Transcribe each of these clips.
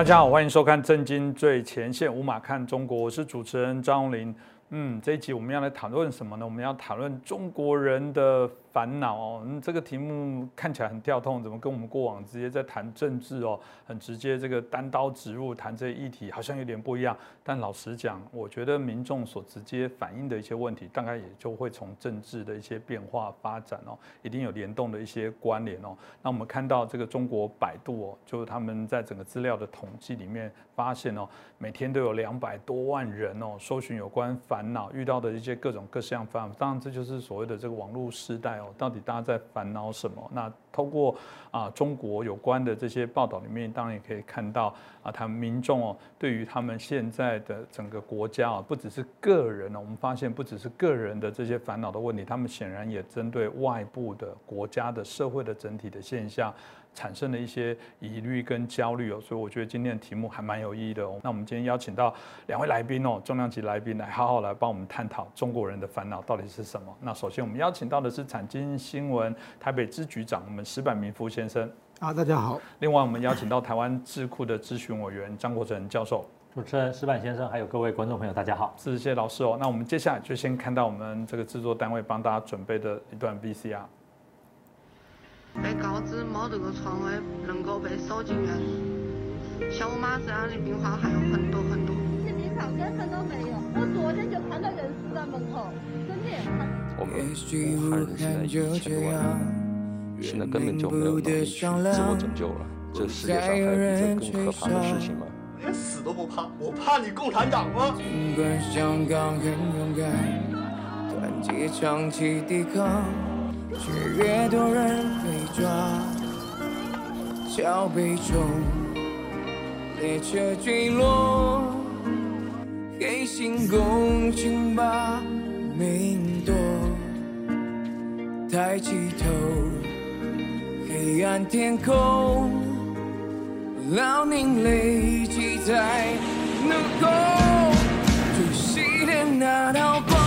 大家好，欢迎收看《震惊最前线》，无马看中国，我是主持人张荣林。嗯，这一集我们要来讨论什么呢？我们要讨论中国人的。烦恼哦，这个题目看起来很跳痛，怎么跟我们过往直接在谈政治哦，很直接这个单刀直入谈这议题，好像有点不一样。但老实讲，我觉得民众所直接反映的一些问题，大概也就会从政治的一些变化发展哦，一定有联动的一些关联哦。那我们看到这个中国百度哦，就是他们在整个资料的统计里面发现哦，每天都有两百多万人哦，搜寻有关烦恼遇到的一些各种各式样烦恼。当然，这就是所谓的这个网络时代哦。到底大家在烦恼什么？那通过啊中国有关的这些报道里面，当然也可以看到啊，他们民众哦，对于他们现在的整个国家啊，不只是个人哦，我们发现不只是个人的这些烦恼的问题，他们显然也针对外部的国家的社会的整体的现象。产生了一些疑虑跟焦虑哦，所以我觉得今天的题目还蛮有意义的哦。那我们今天邀请到两位来宾哦，重量级来宾来好好来帮我们探讨中国人的烦恼到底是什么。那首先我们邀请到的是产经新闻台北支局长我们石板明夫先生啊，大家好。另外我们邀请到台湾智库的咨询委员张国成教授，主持人石板先生，还有各位观众朋友，大家好，谢谢老师哦。那我们接下来就先看到我们这个制作单位帮大家准备的一段 VCR。被告知没得个床位能够被收进院，小马这样的病患还有很多很多。连病床根本都没有，我昨天就看到人死在门口，真的。我们武汉人现在一千多万，现在根本就没有能力去自我拯救了。这世界上还有比这更可怕的事情吗？连死都不怕，我怕你共产党吗？尽管香港很勇敢，团结长期抵抗。却越多人被抓，桥被冲，列车坠落，黑心工程把命夺。抬起头，黑暗天空，牢凝累积在脑后，就熄的那道光，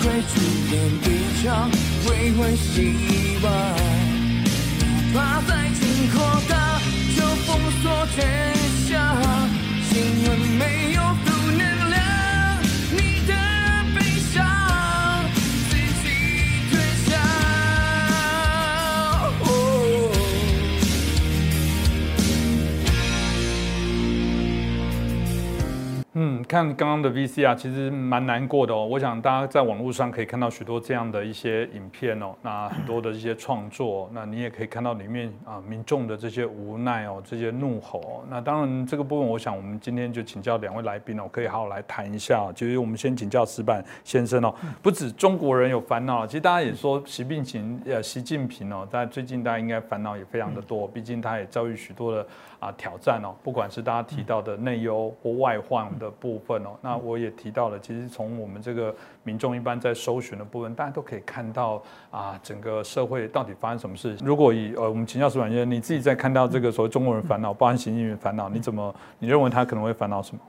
会出现一场微微希望，哪怕再紧扩大，就封锁全看刚刚的 VCR，其实蛮难过的哦。我想大家在网络上可以看到许多这样的一些影片哦，那很多的一些创作，那你也可以看到里面啊民众的这些无奈哦，这些怒吼。那当然这个部分，我想我们今天就请教两位来宾哦，可以好好来谈一下。其实我们先请教石板先生哦，不止中国人有烦恼，其实大家也说习近平呃习近平哦，在最近大家应该烦恼也非常的多，毕竟他也遭遇许多的啊挑战哦，不管是大家提到的内忧或外患的。部分哦，那我也提到了，其实从我们这个民众一般在搜寻的部分，大家都可以看到啊，整个社会到底发生什么事。如果以呃，我们秦教授软件，你自己在看到这个所谓中国人烦恼，包含习近平烦恼，你怎么你认为他可能会烦恼什么？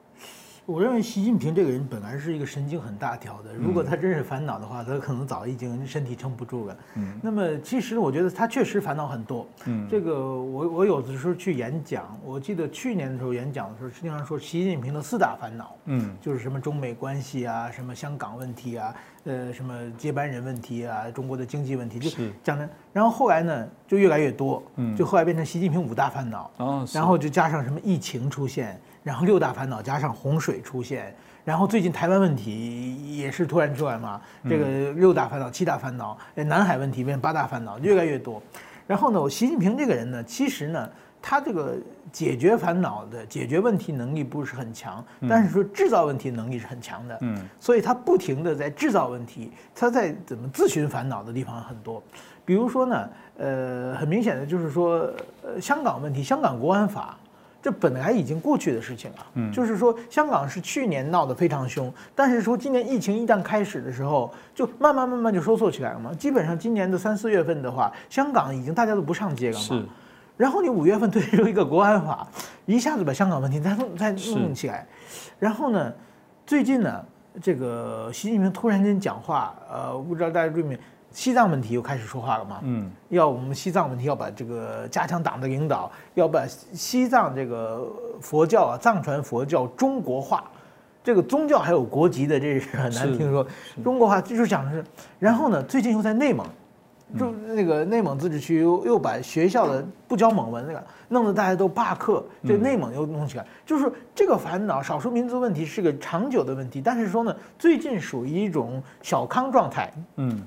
我认为习近平这个人本来是一个神经很大条的，如果他真是烦恼的话，他可能早已经身体撑不住了。嗯，那么其实我觉得他确实烦恼很多。嗯，这个我我有的时候去演讲，我记得去年的时候演讲的时候，实际上说习近平的四大烦恼，嗯，就是什么中美关系啊，什么香港问题啊，呃，什么接班人问题啊，中国的经济问题，就讲的。然后后来呢，就越来越多，嗯，就后来变成习近平五大烦恼。哦，然后就加上什么疫情出现。然后六大烦恼加上洪水出现，然后最近台湾问题也是突然出来嘛，这个六大烦恼、七大烦恼，南海问题变八大烦恼，越来越多。然后呢，习近平这个人呢，其实呢，他这个解决烦恼的解决问题能力不是很强，但是说制造问题能力是很强的。嗯，所以他不停的在制造问题，他在怎么自寻烦恼的地方很多。比如说呢，呃，很明显的就是说，呃，香港问题，香港国安法。这本来已经过去的事情了，嗯，就是说香港是去年闹得非常凶，但是说今年疫情一旦开始的时候，就慢慢慢慢就收缩起来了嘛。基本上今年的三四月份的话，香港已经大家都不上街了嘛。是。然后你五月份推出一个国安法，一下子把香港问题再弄再弄起来。然后呢，最近呢，这个习近平突然间讲话，呃，不知道大家注意没？西藏问题又开始说话了嘛？嗯，要我们西藏问题要把这个加强党的领导，要把西藏这个佛教啊，藏传佛教中国化，这个宗教还有国籍的，这是很难听说。中国化就是讲的是，然后呢，最近又在内蒙，就那个内蒙自治区又又把学校的不教蒙文那个，弄得大家都罢课，这内蒙又弄起来，就是这个烦恼，少数民族问题是个长久的问题，但是说呢，最近属于一种小康状态，嗯。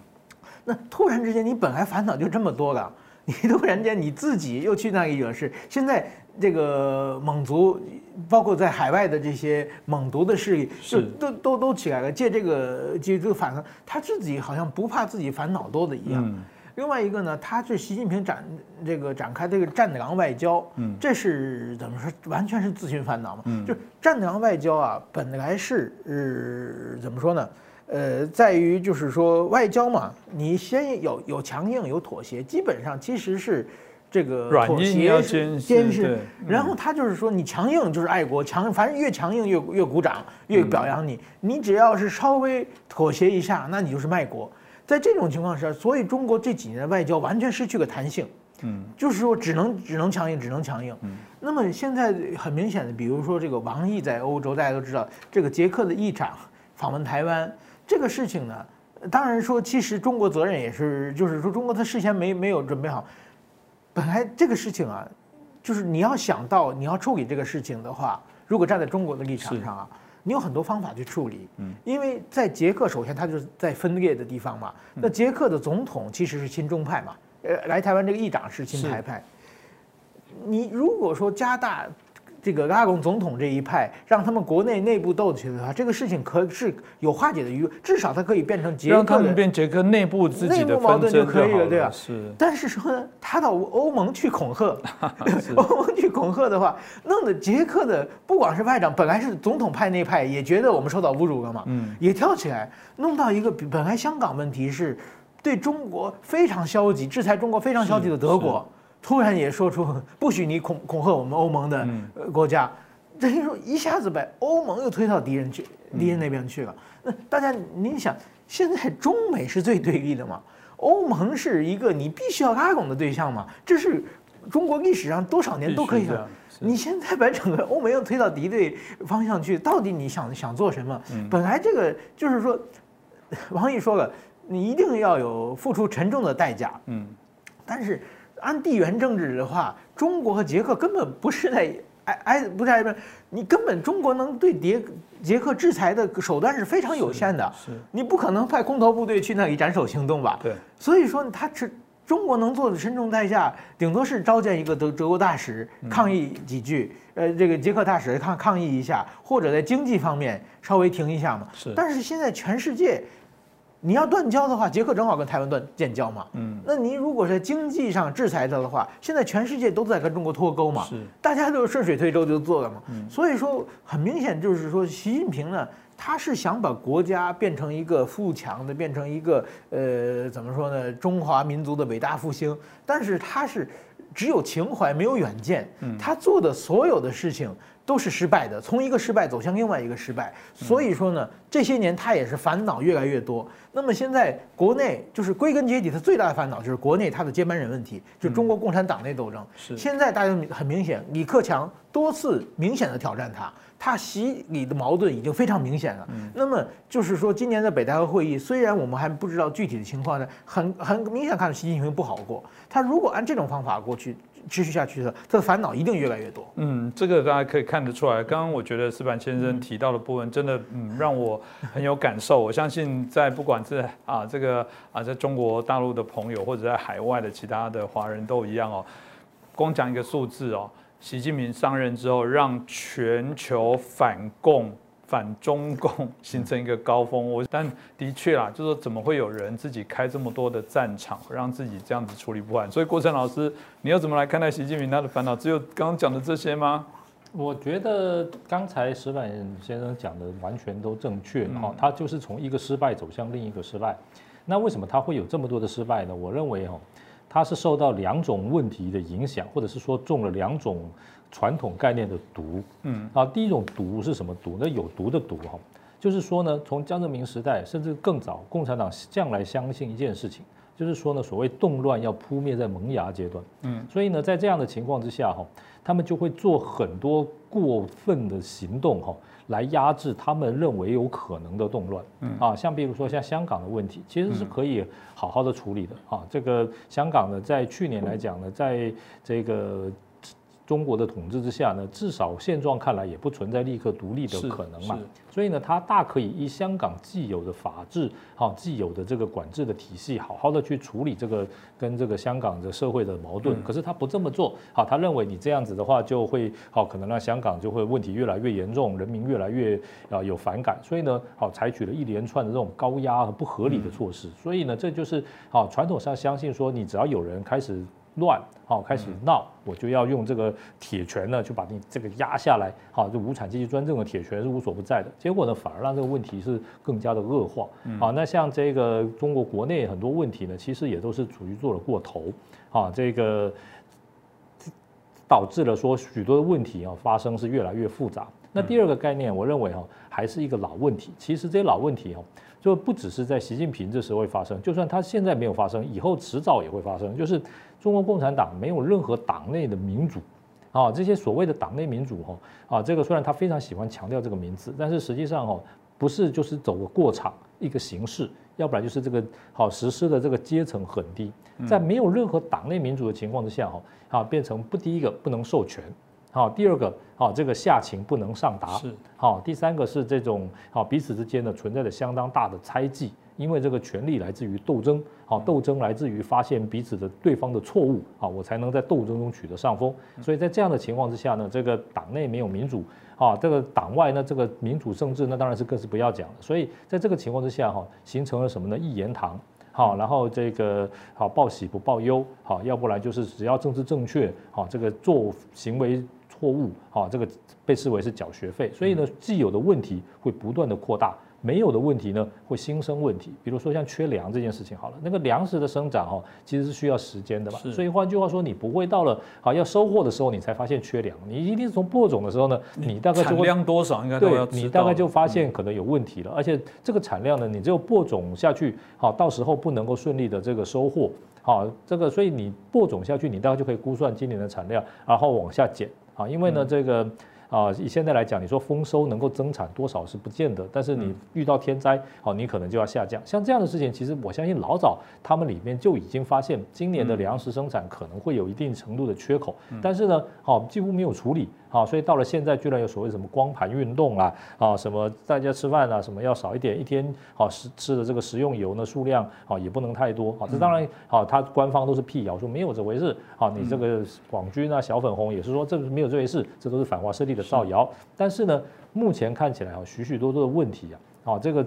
那突然之间，你本来烦恼就这么多了，你突然间你自己又去那里惹事。现在这个蒙族，包括在海外的这些蒙族的势力，就都都都起来了，借这个借这个反抗，他自己好像不怕自己烦恼多的一样。另外一个呢，他是习近平展这个展开这个战狼外交，嗯，这是怎么说？完全是自寻烦恼嘛。嗯，就战狼外交啊，本来是呃怎么说呢？呃，在于就是说外交嘛，你先有有强硬有妥协，基本上其实是这个妥协坚持，然后他就是说你强硬就是爱国，强反正越强硬越越鼓掌越表扬你，你只要是稍微妥协一下，那你就是卖国。在这种情况下，所以中国这几年的外交完全失去了弹性，嗯，就是说只能只能强硬，只能强硬。嗯，那么现在很明显的，比如说这个王毅在欧洲，大家都知道这个捷克的议长访问台湾。这个事情呢，当然说，其实中国责任也是，就是说中国他事先没没有准备好。本来这个事情啊，就是你要想到你要处理这个事情的话，如果站在中国的立场上啊，你有很多方法去处理。嗯，因为在捷克，首先它就是在分裂的地方嘛。那捷克的总统其实是亲中派嘛，呃，来台湾这个议长是亲台派。你如果说加大。这个拉拢总统这一派，让他们国内内部斗起来的话，这个事情可是有化解的余，至少它可以变成捷克让他们变捷克内部自己的矛盾就可以了，对吧？是。但是说呢，他到欧盟去恐吓 欧盟去恐吓的话，弄得捷克的不管是外长，本来是总统派那派，也觉得我们受到侮辱了嘛，嗯，也跳起来，弄到一个本来香港问题是对中国非常消极，制裁中国非常消极的德国。突然也说出不许你恐恐吓我们欧盟的国家，等于说一下子把欧盟又推到敌人去敌人那边去了。那大家您想，现在中美是最对立的嘛？欧盟是一个你必须要拉拢的对象嘛？这是中国历史上多少年都可以的。你现在把整个欧盟又推到敌对方向去，到底你想想做什么？本来这个就是说，王毅说了，你一定要有付出沉重的代价。嗯，但是。按地缘政治的话，中国和捷克根本不是在挨挨不在边，你根本中国能对捷捷克制裁的手段是非常有限的，是你不可能派空投部队去那里斩首行动吧？对，所以说他是中国能做的沉重代价，顶多是召见一个德德国大使抗议几句，呃，这个捷克大使抗抗议一下，或者在经济方面稍微停一下嘛。是，但是现在全世界。你要断交的话，捷克正好跟台湾断建交嘛。嗯，那你如果是经济上制裁他的话，现在全世界都在跟中国脱钩嘛。是，大家都是顺水推舟就做了嘛。嗯，所以说很明显就是说，习近平呢，他是想把国家变成一个富强的，变成一个呃怎么说呢，中华民族的伟大复兴。但是他是只有情怀没有远见，他做的所有的事情。都是失败的，从一个失败走向另外一个失败。所以说呢，这些年他也是烦恼越来越多。那么现在国内就是归根结底，他最大的烦恼就是国内他的接班人问题，就中国共产党内斗争。是现在大家很明显，李克强多次明显的挑战他，他习里的矛盾已经非常明显了。那么就是说，今年的北戴河会议，虽然我们还不知道具体的情况呢，很很明显看到习近平不好过。他如果按这种方法过去。持续下去的，他的烦恼一定越来越多。嗯，这个大家可以看得出来。刚刚我觉得石板先生提到的部分，真的嗯让我很有感受。我相信在不管是啊这个啊在中国大陆的朋友，或者在海外的其他的华人都一样哦。光讲一个数字哦，习近平上任之后，让全球反共。反中共形成一个高峰，我但的确啦，就是说怎么会有人自己开这么多的战场，让自己这样子处理不完？所以郭成老师，你要怎么来看待习近平他的烦恼？只有刚刚讲的这些吗？我觉得刚才石板先生讲的完全都正确哈，他就是从一个失败走向另一个失败。那为什么他会有这么多的失败呢？我认为哈，他是受到两种问题的影响，或者是说中了两种。传统概念的毒，嗯啊，第一种毒是什么毒？那有毒的毒哈，就是说呢，从江泽民时代甚至更早，共产党向来相信一件事情，就是说呢，所谓动乱要扑灭在萌芽阶段。嗯，所以呢，在这样的情况之下哈，他们就会做很多过分的行动哈，来压制他们认为有可能的动乱。嗯啊，像比如说像香港的问题，其实是可以好好的处理的啊。这个香港呢，在去年来讲呢，在这个。中国的统治之下呢，至少现状看来也不存在立刻独立的可能嘛。所以呢，他大可以依香港既有的法治，哈，既有的这个管制的体系，好好的去处理这个跟这个香港的社会的矛盾。可是他不这么做，好，他认为你这样子的话就会好，可能让香港就会问题越来越严重，人民越来越啊有反感。所以呢，好，采取了一连串的这种高压和不合理的措施。所以呢，这就是好传统上相信说，你只要有人开始。乱，好开始闹，我就要用这个铁拳呢，就把你这个压下来，好，这无产阶级专政的铁拳是无所不在的。结果呢，反而让这个问题是更加的恶化。好，那像这个中国国内很多问题呢，其实也都是处于做了过头，啊，这个导致了说许多的问题啊发生是越来越复杂。那第二个概念，我认为哈还是一个老问题。其实这些老问题哈。就不只是在习近平这时候会发生，就算他现在没有发生，以后迟早也会发生。就是中国共产党没有任何党内的民主，啊，这些所谓的党内民主哈，啊，这个虽然他非常喜欢强调这个名字，但是实际上哈，不是就是走个过场一个形式，要不然就是这个好实施的这个阶层很低，在没有任何党内民主的情况之下哈，啊，变成不第一个不能授权。好，第二个，好，这个下情不能上达，是。好，第三个是这种好彼此之间呢存在着相当大的猜忌，因为这个权力来自于斗争，好，斗争来自于发现彼此的对方的错误，好，我才能在斗争中取得上风。所以在这样的情况之下呢，这个党内没有民主，啊，这个党外呢这个民主政治那当然是更是不要讲了。所以在这个情况之下哈，形成了什么呢？一言堂，好，然后这个好报喜不报忧，好，要不然就是只要政治正确，好，这个做行为。错误，好，这个被视为是缴学费，所以呢，既有的问题会不断的扩大，没有的问题呢会新生问题。比如说像缺粮这件事情，好了，那个粮食的生长哈，其实是需要时间的嘛，所以换句话说，你不会到了好要收获的时候，你才发现缺粮，你一定是从播种的时候呢，你大概产量多少应该都要你大概就发现可能有问题了，而且这个产量呢，你只有播种下去，好，到时候不能够顺利的这个收获，好，这个所以你播种下去，你大概就可以估算今年的产量，然后往下减。啊，因为呢，这个啊，以现在来讲，你说丰收能够增产多少是不见得，但是你遇到天灾，好，你可能就要下降。像这样的事情，其实我相信老早他们里面就已经发现，今年的粮食生产可能会有一定程度的缺口，但是呢，好，几乎没有处理。好，所以到了现在，居然有所谓什么光盘运动啊，啊，什么大家吃饭啊，什么要少一点，一天好食吃的这个食用油呢数量啊也不能太多。啊，这当然好，他官方都是辟谣说没有这回事。啊，你这个广军啊、小粉红也是说这没有这回事，这都是反华势力的造谣。但是呢，目前看起来啊，许许多多的问题啊，啊，这个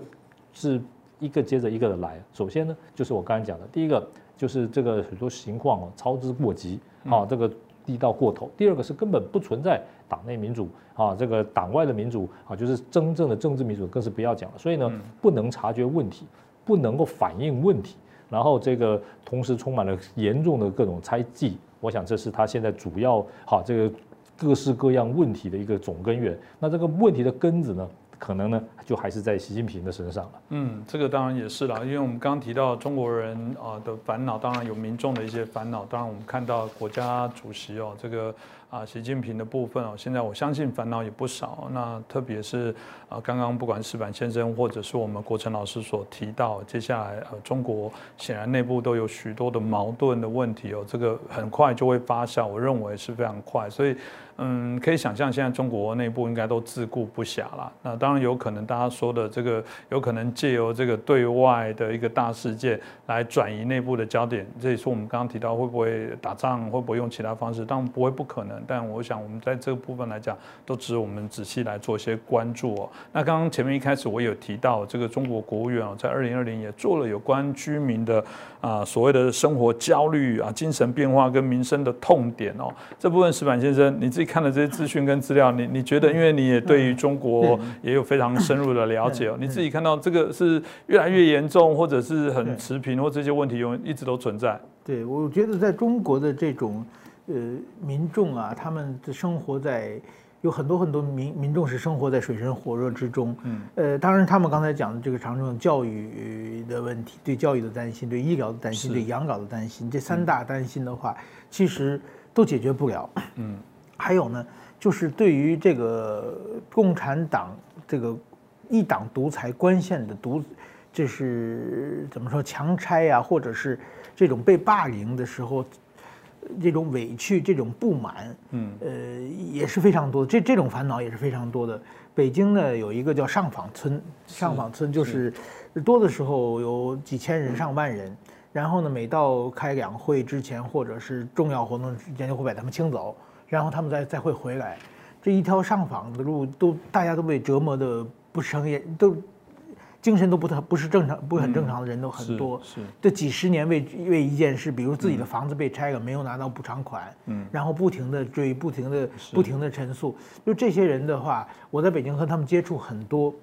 是一个接着一个的来。首先呢，就是我刚才讲的，第一个就是这个很多情况哦，操之过急，啊，这个。低到过头。第二个是根本不存在党内民主啊，这个党外的民主啊，就是真正的政治民主更是不要讲了。所以呢，不能察觉问题，不能够反映问题，然后这个同时充满了严重的各种猜忌。我想这是他现在主要好这个各式各样问题的一个总根源。那这个问题的根子呢？可能呢，就还是在习近平的身上了。嗯，这个当然也是了，因为我们刚刚提到中国人啊的烦恼，当然有民众的一些烦恼。当然，我们看到国家主席哦，这个啊习近平的部分哦，现在我相信烦恼也不少。那特别是啊，刚刚不管石板先生或者是我们国成老师所提到，接下来呃中国显然内部都有许多的矛盾的问题哦，这个很快就会发酵，我认为是非常快，所以。嗯，可以想象现在中国内部应该都自顾不暇了。那当然有可能大家说的这个，有可能借由这个对外的一个大事件来转移内部的焦点。这也是我们刚刚提到会不会打仗，会不会用其他方式？当然不会不可能。但我想我们在这个部分来讲，都值得我们仔细来做一些关注哦。那刚刚前面一开始我有提到，这个中国国务院哦，在二零二零也做了有关居民的啊所谓的生活焦虑啊、精神变化跟民生的痛点哦。这部分石板先生你自己。看了这些资讯跟资料，你你觉得，因为你也对于中国也有非常深入的了解哦，你自己看到这个是越来越严重，或者是很持平，或这些问题永一直都存在。对，我觉得在中国的这种呃民众啊，他们的生活在有很多很多民民众是生活在水深火热之中。嗯，呃，当然他们刚才讲的这个常重教育的问题，对教育的担心，对医疗的担心，对养老的担心，这三大担心的话，其实都解决不了。嗯，还有呢，就是对于这个共产党这个一党独裁官线的独，这是怎么说强拆呀，或者是这种被霸凌的时候。这种委屈、这种不满，嗯，呃，也是非常多。这这种烦恼也是非常多的。北京呢有一个叫上访村，上访村就是多的时候有几千人、上万人。然后呢，每到开两会之前或者是重要活动之前，就会把他们清走，然后他们再再会回来。这一条上访的路都大家都被折磨的不成也都。精神都不太不是正常，不是很正常的人都很多。是这几十年为为一件事，比如自己的房子被拆了，没有拿到补偿款，嗯，然后不停的追，不停的不停的陈述。就这些人的话，我在北京和他们接触很多。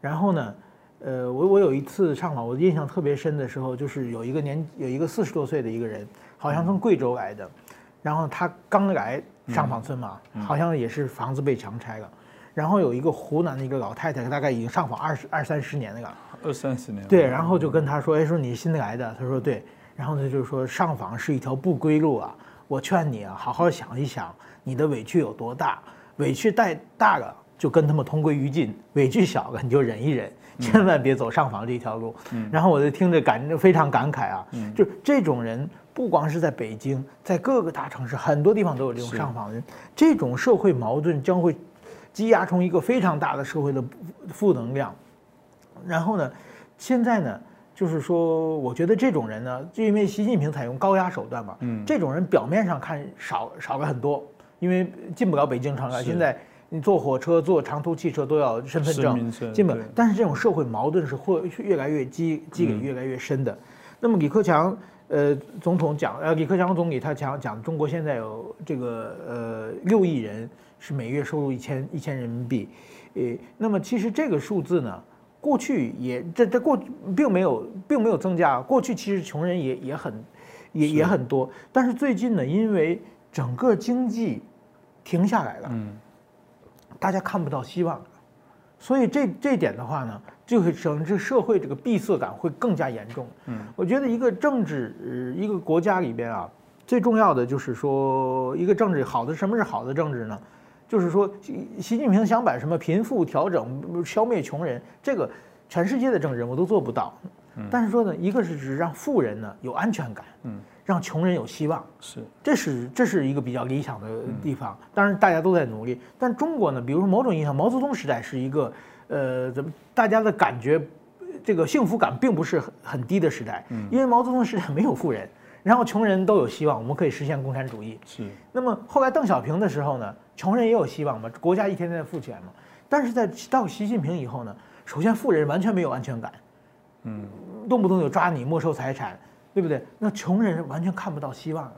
然后呢，呃，我我有一次上访，我印象特别深的时候，就是有一个年有一个四十多岁的一个人，好像从贵州来的，然后他刚来上访村嘛，好像也是房子被强拆了。然后有一个湖南的一个老太太，大概已经上访二十二三十年那个，二三十年。对，然后就跟他说：“哎，说你新来的。”他说：“对。”然后他就说：“上访是一条不归路啊！我劝你啊，好好想一想，你的委屈有多大？委屈太大了，就跟他们同归于尽；委屈小了，你就忍一忍，千万别走上访这条路。”然后我就听着感非常感慨啊，就这种人，不光是在北京，在各个大城市，很多地方都有这种上访人。这种社会矛盾将会。积压成一个非常大的社会的负能量，然后呢，现在呢，就是说，我觉得这种人呢，就因为习近平采用高压手段嘛，嗯，这种人表面上看少少了很多，因为进不了北京城了。现在你坐火车、坐长途汽车都要身份证，进不。但是这种社会矛盾是会越来越积积累越来越深的。那么李克强呃总统讲，呃李克强总理他讲讲中国现在有这个呃六亿人。是每月收入一千一千人民币，呃，那么其实这个数字呢，过去也这这过并没有并没有增加，过去其实穷人也也很也也很多，但是最近呢，因为整个经济停下来了，嗯，大家看不到希望，所以这这点的话呢，就会整这社会这个闭塞感会更加严重。嗯，我觉得一个政治一个国家里边啊，最重要的就是说一个政治好的什么是好的政治呢？就是说，习习近平想把什么贫富调整、消灭穷人，这个全世界的政治人物都做不到。但是说呢，一个是指让富人呢有安全感，嗯，让穷人有希望，是，这是这是一个比较理想的地方。当然大家都在努力，但中国呢，比如说某种意义上，毛泽东时代是一个，呃，怎么大家的感觉，这个幸福感并不是很很低的时代，因为毛泽东时代没有富人。然后穷人都有希望，我们可以实现共产主义。是。那么后来邓小平的时候呢，穷人也有希望嘛，国家一天天富起来嘛。但是在到习近平以后呢，首先富人完全没有安全感，嗯，动不动就抓你没收财产，对不对？那穷人完全看不到希望了。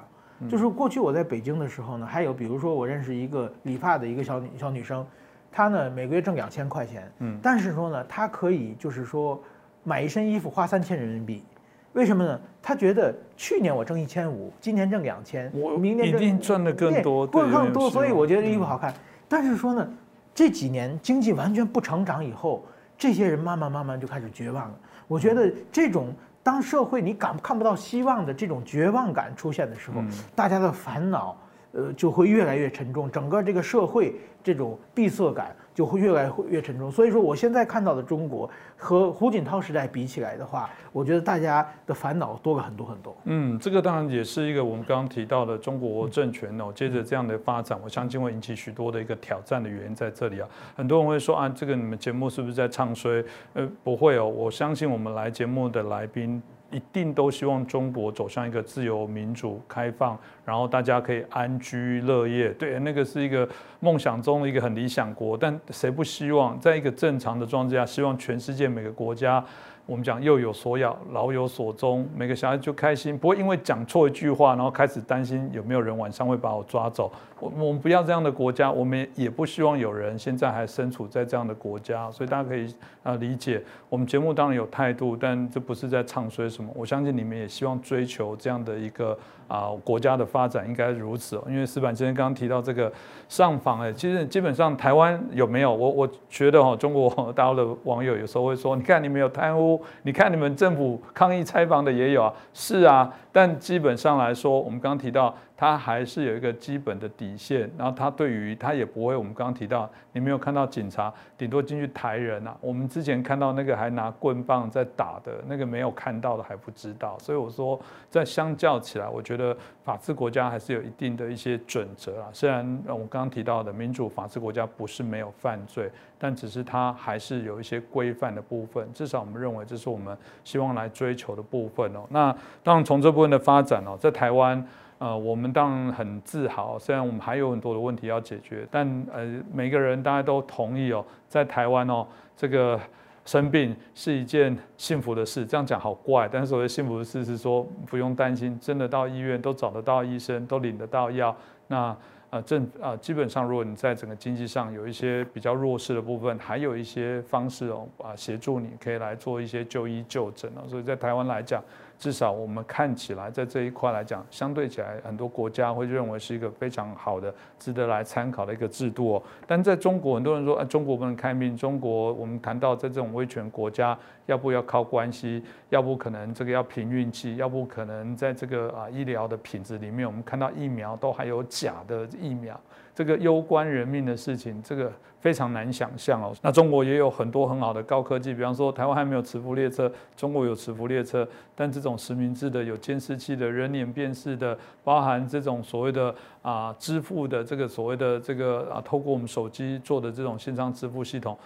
就是过去我在北京的时候呢，还有比如说我认识一个理发的一个小女小女生，她呢每个月挣两千块钱，嗯，但是说呢，她可以就是说买一身衣服花三千人民币。为什么呢？他觉得去年我挣一千五，今年挣两千，我明年一定赚的更多，不更多，所以我觉得衣服好看。但是说呢，这几年经济完全不成长以后，这些人慢慢慢慢就开始绝望了。我觉得这种当社会你感看不到希望的这种绝望感出现的时候，大家的烦恼呃就会越来越沉重，整个这个社会这种闭塞感。就会越来越沉重，所以说我现在看到的中国和胡锦涛时代比起来的话，我觉得大家的烦恼多了很多很多。嗯，这个当然也是一个我们刚刚提到的中国政权哦，接着这样的发展，我相信会引起许多的一个挑战的原因在这里啊。很多人会说啊，这个你们节目是不是在唱衰？呃，不会哦，我相信我们来节目的来宾。一定都希望中国走向一个自由、民主、开放，然后大家可以安居乐业。对，那个是一个梦想中的一个很理想国。但谁不希望在一个正常的状态下，希望全世界每个国家？我们讲幼有所养，老有所终，每个小孩就开心，不会因为讲错一句话，然后开始担心有没有人晚上会把我抓走。我我们不要这样的国家，我们也不希望有人现在还身处在这样的国家，所以大家可以啊理解。我们节目当然有态度，但这不是在唱衰什么。我相信你们也希望追求这样的一个啊国家的发展，应该如此。因为石板先生刚刚提到这个上访，哎，其实基本上台湾有没有？我我觉得哈，中国大陆的网友有时候会说，你看你们有贪污。你看，你们政府抗议拆房的也有啊，是啊，但基本上来说，我们刚刚提到。他还是有一个基本的底线，然后他对于他也不会，我们刚刚提到，你没有看到警察顶多进去抬人啊。我们之前看到那个还拿棍棒在打的那个没有看到的还不知道，所以我说，在相较起来，我觉得法治国家还是有一定的一些准则啊。虽然我刚刚提到的民主法治国家不是没有犯罪，但只是它还是有一些规范的部分。至少我们认为这是我们希望来追求的部分哦。那当然从这部分的发展哦，在台湾。呃，我们当然很自豪，虽然我们还有很多的问题要解决，但呃，每个人大家都同意哦，在台湾哦，这个生病是一件幸福的事。这样讲好怪，但是所谓幸福的事是说不用担心，真的到医院都找得到医生，都领得到药。那呃，正啊，基本上如果你在整个经济上有一些比较弱势的部分，还有一些方式哦，啊，协助你可以来做一些就医就诊哦。所以在台湾来讲。至少我们看起来，在这一块来讲，相对起来，很多国家会认为是一个非常好的、值得来参考的一个制度。但在中国，很多人说，啊，中国不能开命。中国，我们谈到在这种威权国家，要不要靠关系，要不可能这个要凭运气，要不可能在这个啊医疗的品质里面，我们看到疫苗都还有假的疫苗。这个攸关人命的事情，这个非常难想象哦。那中国也有很多很好的高科技，比方说台湾还没有磁浮列车，中国有磁浮列车。但这种实名制的、有监视器的、人脸辨识的，包含这种所谓的啊支付的这个所谓的这个啊，透过我们手机做的这种线上支付系统。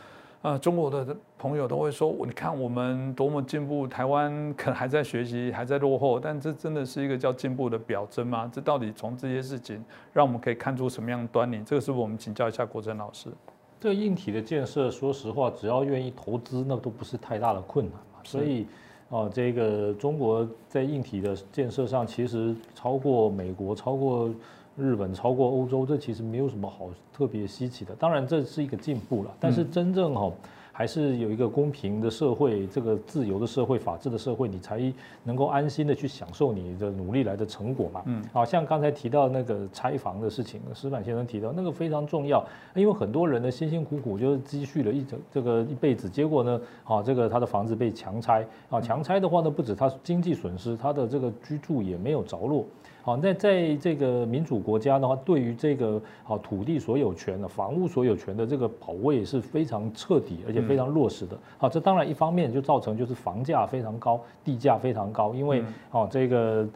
啊，中国的朋友都会说，你看我们多么进步，台湾可能还在学习，还在落后，但这真的是一个叫进步的表征吗？这到底从这些事情，让我们可以看出什么样的端倪？这个是不是我们请教一下国珍老师？这个硬体的建设，说实话，只要愿意投资，那都不是太大的困难嘛。所以，啊，这个中国在硬体的建设上，其实超过美国，超过。日本超过欧洲，这其实没有什么好特别稀奇的。当然，这是一个进步了。但是真正哈，还是有一个公平的社会，这个自由的社会、法治的社会，你才能够安心的去享受你的努力来的成果嘛。嗯，好像刚才提到那个拆房的事情，石板先生提到那个非常重要，因为很多人呢辛辛苦苦就是积蓄了一整这个一辈子，结果呢，啊，这个他的房子被强拆，啊，强拆的话呢，不止他经济损失，他的这个居住也没有着落。好，那在这个民主国家的话，对于这个好土地所有权的、房屋所有权的这个保卫是非常彻底，而且非常落实的。好，这当然一方面就造成就是房价非常高，地价非常高，因为哦这个。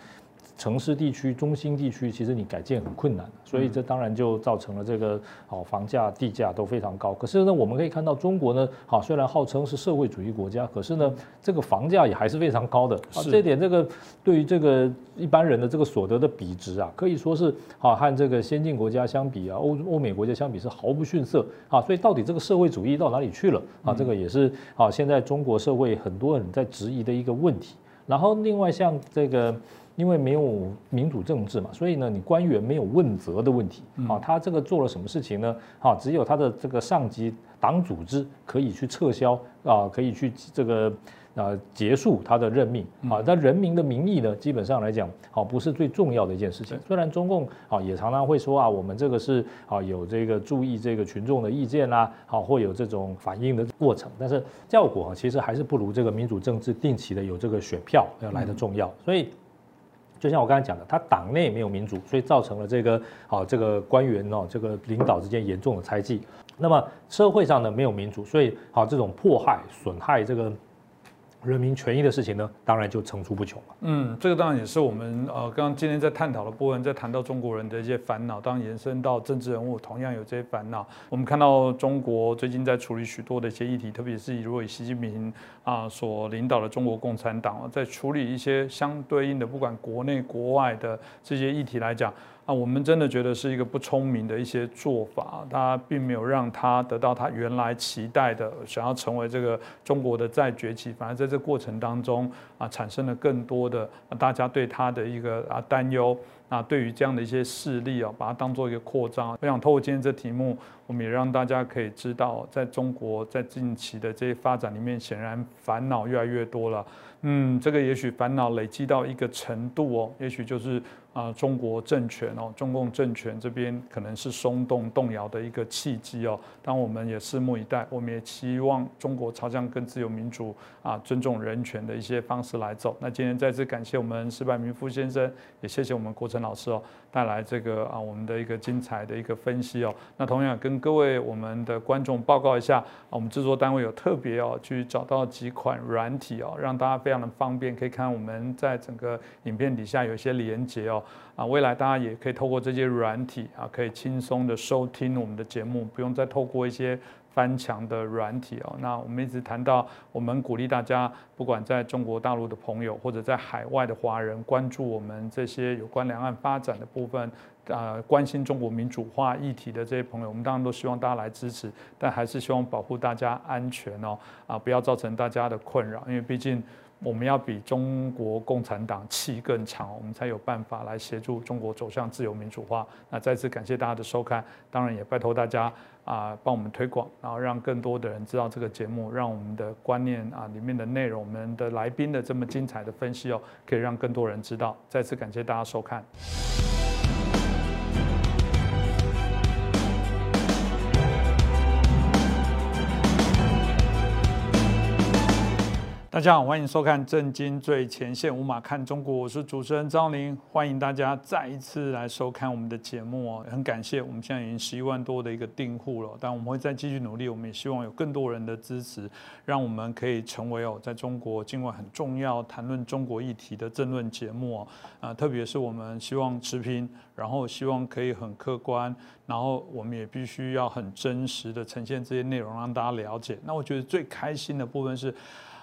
城市地区、中心地区，其实你改建很困难，所以这当然就造成了这个好房价、地价都非常高。可是呢，我们可以看到中国呢，好虽然号称是社会主义国家，可是呢，这个房价也还是非常高的。啊，这点这个对于这个一般人的这个所得的比值啊，可以说是啊和这个先进国家相比啊，欧欧美国家相比是毫不逊色啊。所以到底这个社会主义到哪里去了啊？这个也是啊，现在中国社会很多人在质疑的一个问题。然后另外像这个。因为没有民主政治嘛，所以呢，你官员没有问责的问题啊。他这个做了什么事情呢？啊，只有他的这个上级党组织可以去撤销啊，可以去这个啊结束他的任命啊。但人民的民意呢，基本上来讲，好不是最重要的一件事情。虽然中共啊也常常会说啊，我们这个是啊有这个注意这个群众的意见啦，好会有这种反应的过程，但是效果其实还是不如这个民主政治定期的有这个选票要来的重要。所以。就像我刚才讲的，他党内没有民主，所以造成了这个好这个官员哦，这个领导之间严重的猜忌。那么社会上呢没有民主，所以好这种迫害、损害这个。人民权益的事情呢，当然就层出不穷了。嗯，这个当然也是我们呃，刚刚今天在探讨的部分，在谈到中国人的一些烦恼，当然延伸到政治人物，同样有这些烦恼。我们看到中国最近在处理许多的一些议题，特别是如果以习近平啊所领导的中国共产党在处理一些相对应的，不管国内国外的这些议题来讲。啊，我们真的觉得是一个不聪明的一些做法，他并没有让他得到他原来期待的，想要成为这个中国的再崛起，反而在这过程当中啊，产生了更多的大家对他的一个啊担忧。那对于这样的一些势力啊，把它当做一个扩张。我想透过今天这题目，我们也让大家可以知道，在中国在近期的这些发展里面，显然烦恼越来越多了。嗯，这个也许烦恼累积到一个程度哦，也许就是啊，中国政权哦，中共政权这边可能是松动动摇的一个契机哦。当我们也拭目以待，我们也期望中国朝向更自由民主啊，尊重人权的一些方式来走。那今天再次感谢我们石柏明夫先生，也谢谢我们国成老师哦，带来这个啊我们的一个精彩的一个分析哦。那同样跟各位我们的观众报告一下，我们制作单位有特别哦去找到几款软体哦，让大家。非常的方便，可以看我们在整个影片底下有一些连接哦，啊，未来大家也可以透过这些软体啊，可以轻松的收听我们的节目，不用再透过一些翻墙的软体哦。那我们一直谈到，我们鼓励大家，不管在中国大陆的朋友，或者在海外的华人，关注我们这些有关两岸发展的部分。啊，关心中国民主化议题的这些朋友，我们当然都希望大家来支持，但还是希望保护大家安全哦，啊，不要造成大家的困扰，因为毕竟我们要比中国共产党气更长，我们才有办法来协助中国走向自由民主化。那再次感谢大家的收看，当然也拜托大家啊，帮我们推广，然后让更多的人知道这个节目，让我们的观念啊里面的内容，我们的来宾的这么精彩的分析哦，可以让更多人知道。再次感谢大家收看。大家好，欢迎收看《震惊最前线》，无马看中国，我是主持人张林，欢迎大家再一次来收看我们的节目哦。很感谢，我们现在已经十一万多的一个订户了，但我们会再继续努力，我们也希望有更多人的支持，让我们可以成为哦，在中国境外很重要谈论中国议题的政论节目哦。啊，特别是我们希望持平，然后希望可以很客观，然后我们也必须要很真实的呈现这些内容，让大家了解。那我觉得最开心的部分是。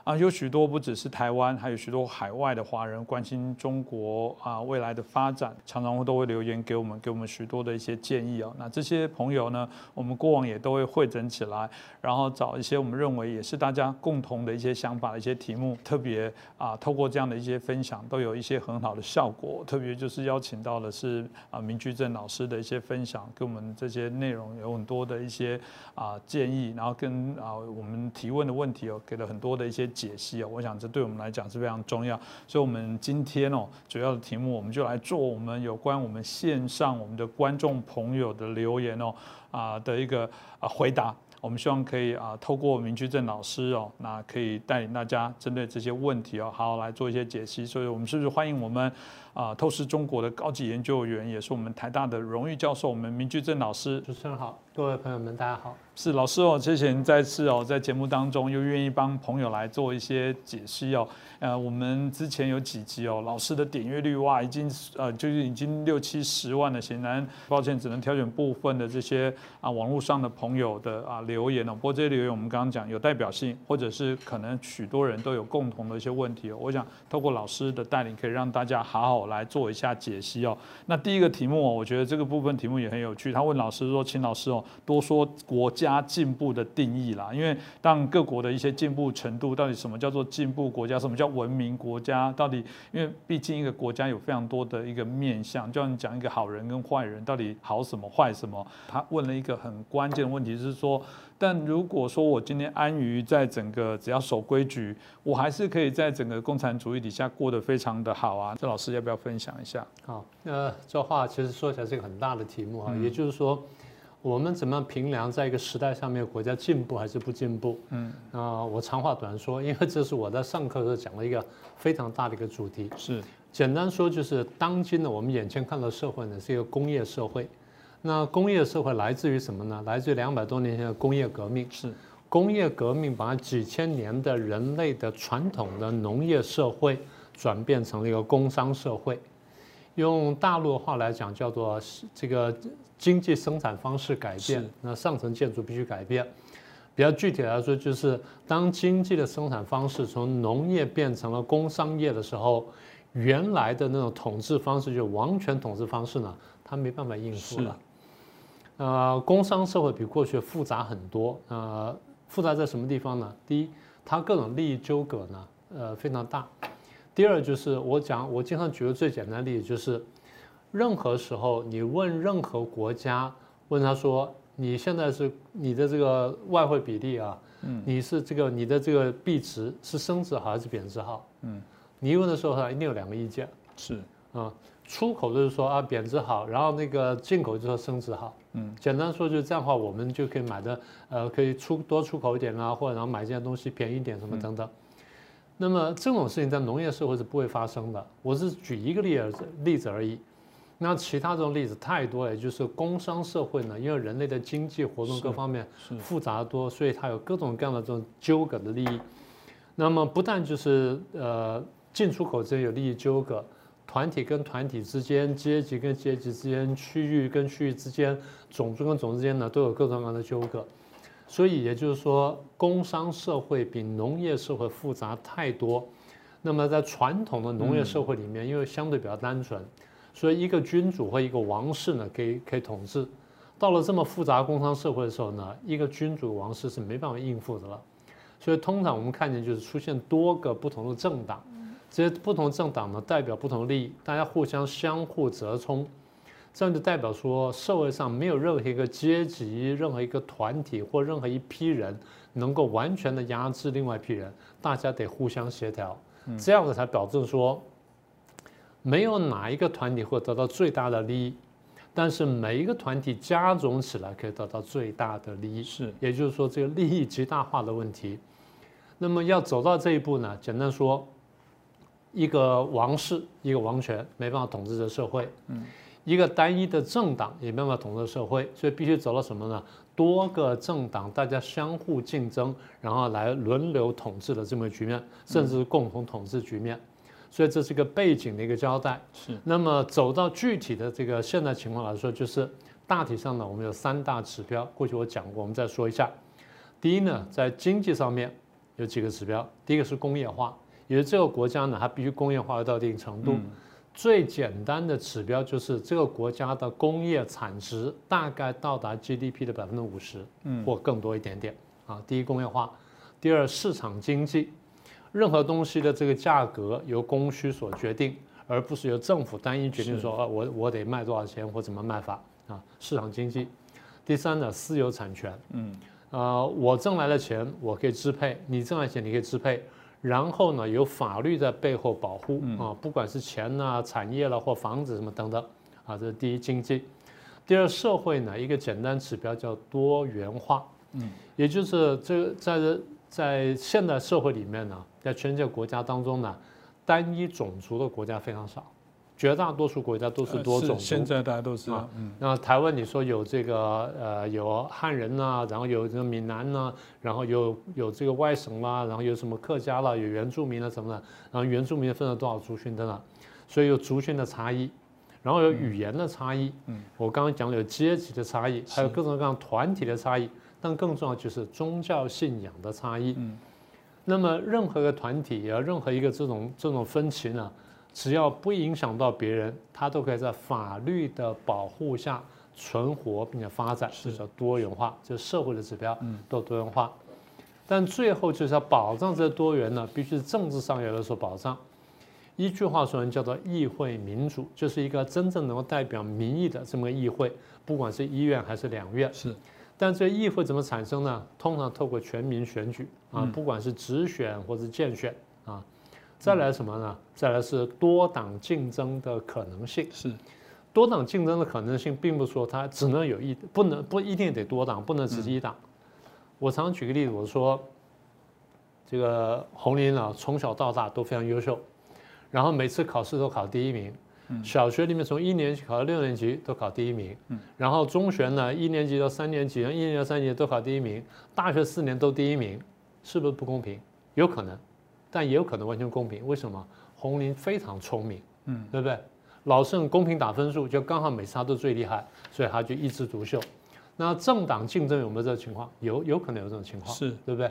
啊，有许多不只是台湾，还有许多海外的华人关心中国啊未来的发展，常常都会留言给我们，给我们许多的一些建议哦。那这些朋友呢，我们过往也都会汇整起来，然后找一些我们认为也是大家共同的一些想法的一些题目，特别啊，透过这样的一些分享，都有一些很好的效果。特别就是邀请到的是啊，明居正老师的一些分享，给我们这些内容有很多的一些啊建议，然后跟啊我们提问的问题哦，给了很多的一些。解析啊，我想这对我们来讲是非常重要，所以，我们今天哦，主要的题目，我们就来做我们有关我们线上我们的观众朋友的留言哦啊的一个啊回答，我们希望可以啊透过明居正老师哦，那可以带领大家针对这些问题哦，好好来做一些解析，所以我们是不是欢迎我们？啊，透视中国的高级研究员，也是我们台大的荣誉教授，我们明居正老师。主持人好，各位朋友们，大家好。是老师哦，之前再次哦，在节目当中又愿意帮朋友来做一些解析哦。呃，我们之前有几集哦，老师的点阅率哇，已经呃就是已经六七十万了。显然，抱歉，只能挑选部分的这些啊网络上的朋友的啊留言哦。不过这些留言我们刚刚讲有代表性，或者是可能许多人都有共同的一些问题哦。我想透过老师的带领，可以让大家好好。来做一下解析哦。那第一个题目哦，我觉得这个部分题目也很有趣。他问老师说：“请老师哦，多说国家进步的定义啦。因为当各国的一些进步程度，到底什么叫做进步国家？什么叫文明国家？到底因为毕竟一个国家有非常多的一个面向，就像讲一个好人跟坏人，到底好什么坏什么？他问了一个很关键的问题，是说。但如果说我今天安于在整个只要守规矩，我还是可以在整个共产主义底下过得非常的好啊。这老师要不要分享一下？好，那，这话其实说起来是一个很大的题目啊。也就是说，我们怎么评量在一个时代上面国家进步还是不进步？嗯，啊，我长话短说，因为这是我在上课时候讲的一个非常大的一个主题。是，简单说就是当今的我们眼前看到社会呢是一个工业社会。那工业社会来自于什么呢？来自于两百多年前的工业革命。是工业革命把几千年的人类的传统的农业社会转变成了一个工商社会。用大陆话来讲，叫做这个经济生产方式改变，那上层建筑必须改变。比较具体来说，就是当经济的生产方式从农业变成了工商业的时候，原来的那种统治方式，就王权统治方式呢，它没办法应付了。呃，工商社会比过去复杂很多。呃，复杂在什么地方呢？第一，它各种利益纠葛呢，呃非常大。第二就是我讲，我经常举个最简单的例子，就是任何时候你问任何国家，问他说你现在是你的这个外汇比例啊，嗯，你是这个你的这个币值是升值好还是贬值好？嗯，你一问的时候他一定有两个意见，是啊，出口就是说啊贬值好，然后那个进口就说升值好。嗯，简单说就是这样的话，我们就可以买的呃可以出多出口一点啊，或者然后买这件东西便宜一点什么等等。那么这种事情在农业社会是不会发生的。我是举一个例子例子而已。那其他这种例子太多，也就是工商社会呢，因为人类的经济活动各方面复杂多，所以它有各种各样的这种纠葛的利益。那么不但就是呃进出口之间有利益纠葛，团体跟团体之间、阶级跟阶级之间、区域跟区域之间、种族跟种族之间呢，都有各种各样的纠葛。所以也就是说，工商社会比农业社会复杂太多。那么在传统的农业社会里面，因为相对比较单纯，所以一个君主或一个王室呢，可以可以统治。到了这么复杂工商社会的时候呢，一个君主王室是没办法应付的了。所以通常我们看见就是出现多个不同的政党，这些不同政党呢代表不同利益，大家互相相互折冲。这样就代表说，社会上没有任何一个阶级、任何一个团体或任何一批人能够完全的压制另外一批人，大家得互相协调，这样子才保证说，没有哪一个团体会得到最大的利益，但是每一个团体加总起来可以得到最大的利益。是，也就是说，这个利益极大化的问题。那么要走到这一步呢？简单说，一个王室、一个王权没办法统治这社会。嗯。一个单一的政党也没办法统治社会，所以必须走到什么呢？多个政党大家相互竞争，然后来轮流统治的这么局面，甚至共同统治局面。所以这是一个背景的一个交代。是。那么走到具体的这个现在情况来说，就是大体上呢，我们有三大指标。过去我讲过，我们再说一下。第一呢，在经济上面有几个指标。第一个是工业化，也就是这个国家呢，它必须工业化到一定程度。最简单的指标就是这个国家的工业产值大概到达 GDP 的百分之五十，嗯，或更多一点点啊。第一，工业化；第二，市场经济，任何东西的这个价格由供需所决定，而不是由政府单一决定说，啊，我我得卖多少钱或怎么卖法啊。市场经济。第三呢，私有产权，嗯，呃，我挣来的钱我可以支配，你挣来的钱你可以支配。然后呢，有法律在背后保护啊，不管是钱呐、产业了或房子什么等等啊，这是第一经济。第二社会呢，一个简单指标叫多元化，嗯，也就是这个在在现代社会里面呢，在全世界国家当中呢，单一种族的国家非常少。绝大多数国家都是多种族，现在大家都是啊。那台湾你说有这个呃有汉人呐，然后有这个闽南呐，然后有有这个外省啦，然后有什么客家啦，有原住民啦什么的，然后原住民分了多少族群等等，所以有族群的差异，然后有语言的差异，嗯，我刚刚讲了有阶级的差异，还有各种各样团体的差异，但更重要就是宗教信仰的差异。嗯，那么任何一个团体也要任何一个这种这种分歧呢？只要不影响到别人，它都可以在法律的保护下存活并且发展，是叫多元化，就是社会的指标，嗯，都多元化。但最后就是要保障这多元呢，必须是政治上要有所保障。一句话说完，叫做议会民主，就是一个真正能够代表民意的这么个议会，不管是医院还是两院。是。但这议会怎么产生呢？通常透过全民选举啊，不管是直选或者间选啊。再来什么呢？再来是多党竞争的可能性。是，多党竞争的可能性，并不是说它只能有一，不能不一定得多党，不能只是一党。我常举个例子，我说，这个红林啊，从小到大都非常优秀，然后每次考试都考第一名。小学里面从一年级考到六年级都考第一名。然后中学呢，一年级到三年级，一年级到三年级都考第一名。大学四年都第一名，是不是不公平？有可能。但也有可能完全公平，为什么？红林非常聪明，嗯，对不对？老盛公平打分数，就刚好每次他都最厉害，所以他就一枝独秀。那政党竞争有没有这个情况？有，有可能有这种情况，是对不对？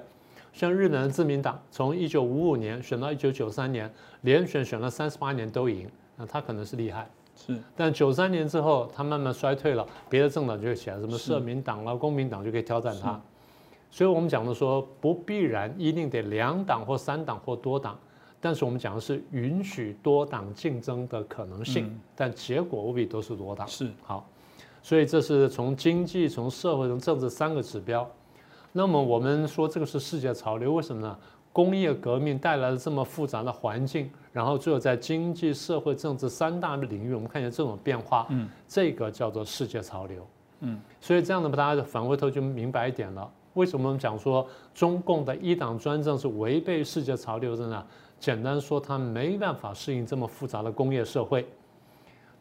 像日本的自民党，从一九五五年选到一九九三年，连选选了三十八年都赢，那他可能是厉害，是。但九三年之后，他慢慢衰退了，别的政党就会起来，什么社民党啦、公民党就可以挑战他。所以我们讲的说，不必然一定得两党或三党或多党，但是我们讲的是允许多党竞争的可能性，但结果未必都是多党。是。好，所以这是从经济、从社会、从政治三个指标。那么我们说这个是世界潮流，为什么呢？工业革命带来了这么复杂的环境，然后最后在经济、社会、政治三大领域，我们看见这种变化，嗯，这个叫做世界潮流，嗯，所以这样的大家反回头就明白一点了，为什么我们讲说中共的一党专政是违背世界潮流的呢？简单说，它没办法适应这么复杂的工业社会，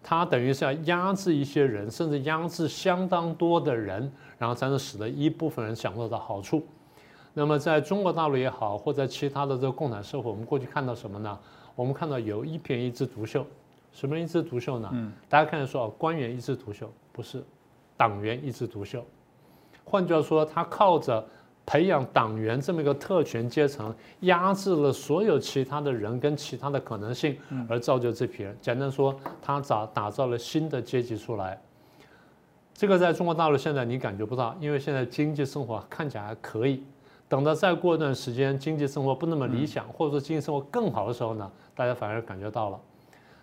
它等于是要压制一些人，甚至压制相当多的人，然后才能使得一部分人享受到好处。那么在中国大陆也好，或者其他的这个共产社会，我们过去看到什么呢？我们看到有一片一枝独秀，什么一枝独秀呢？嗯，大家看说官员一枝独秀，不是，党员一枝独秀。换句话说，他靠着培养党员这么一个特权阶层，压制了所有其他的人跟其他的可能性，而造就这批人。简单说，他打打造了新的阶级出来。这个在中国大陆现在你感觉不到，因为现在经济生活看起来还可以。等到再过一段时间，经济生活不那么理想，或者说经济生活更好的时候呢，大家反而感觉到了。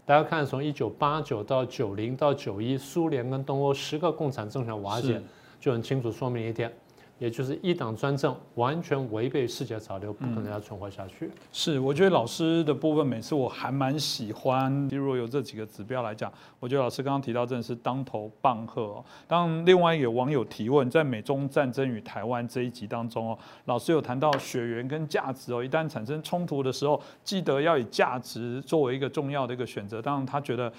大家看，从一九八九到九零到九一，苏联跟东欧十个共产政权瓦解，就很清楚说明一点。也就是一党专政，完全违背世界潮流，不可能要存活下去。是，我觉得老师的部分，每次我还蛮喜欢。如果有这几个指标来讲，我觉得老师刚刚提到真的是当头棒喝哦。当另外有网友提问，在美中战争与台湾这一集当中哦，老师有谈到血缘跟价值哦，一旦产生冲突的时候，记得要以价值作为一个重要的一个选择。当然，他觉得。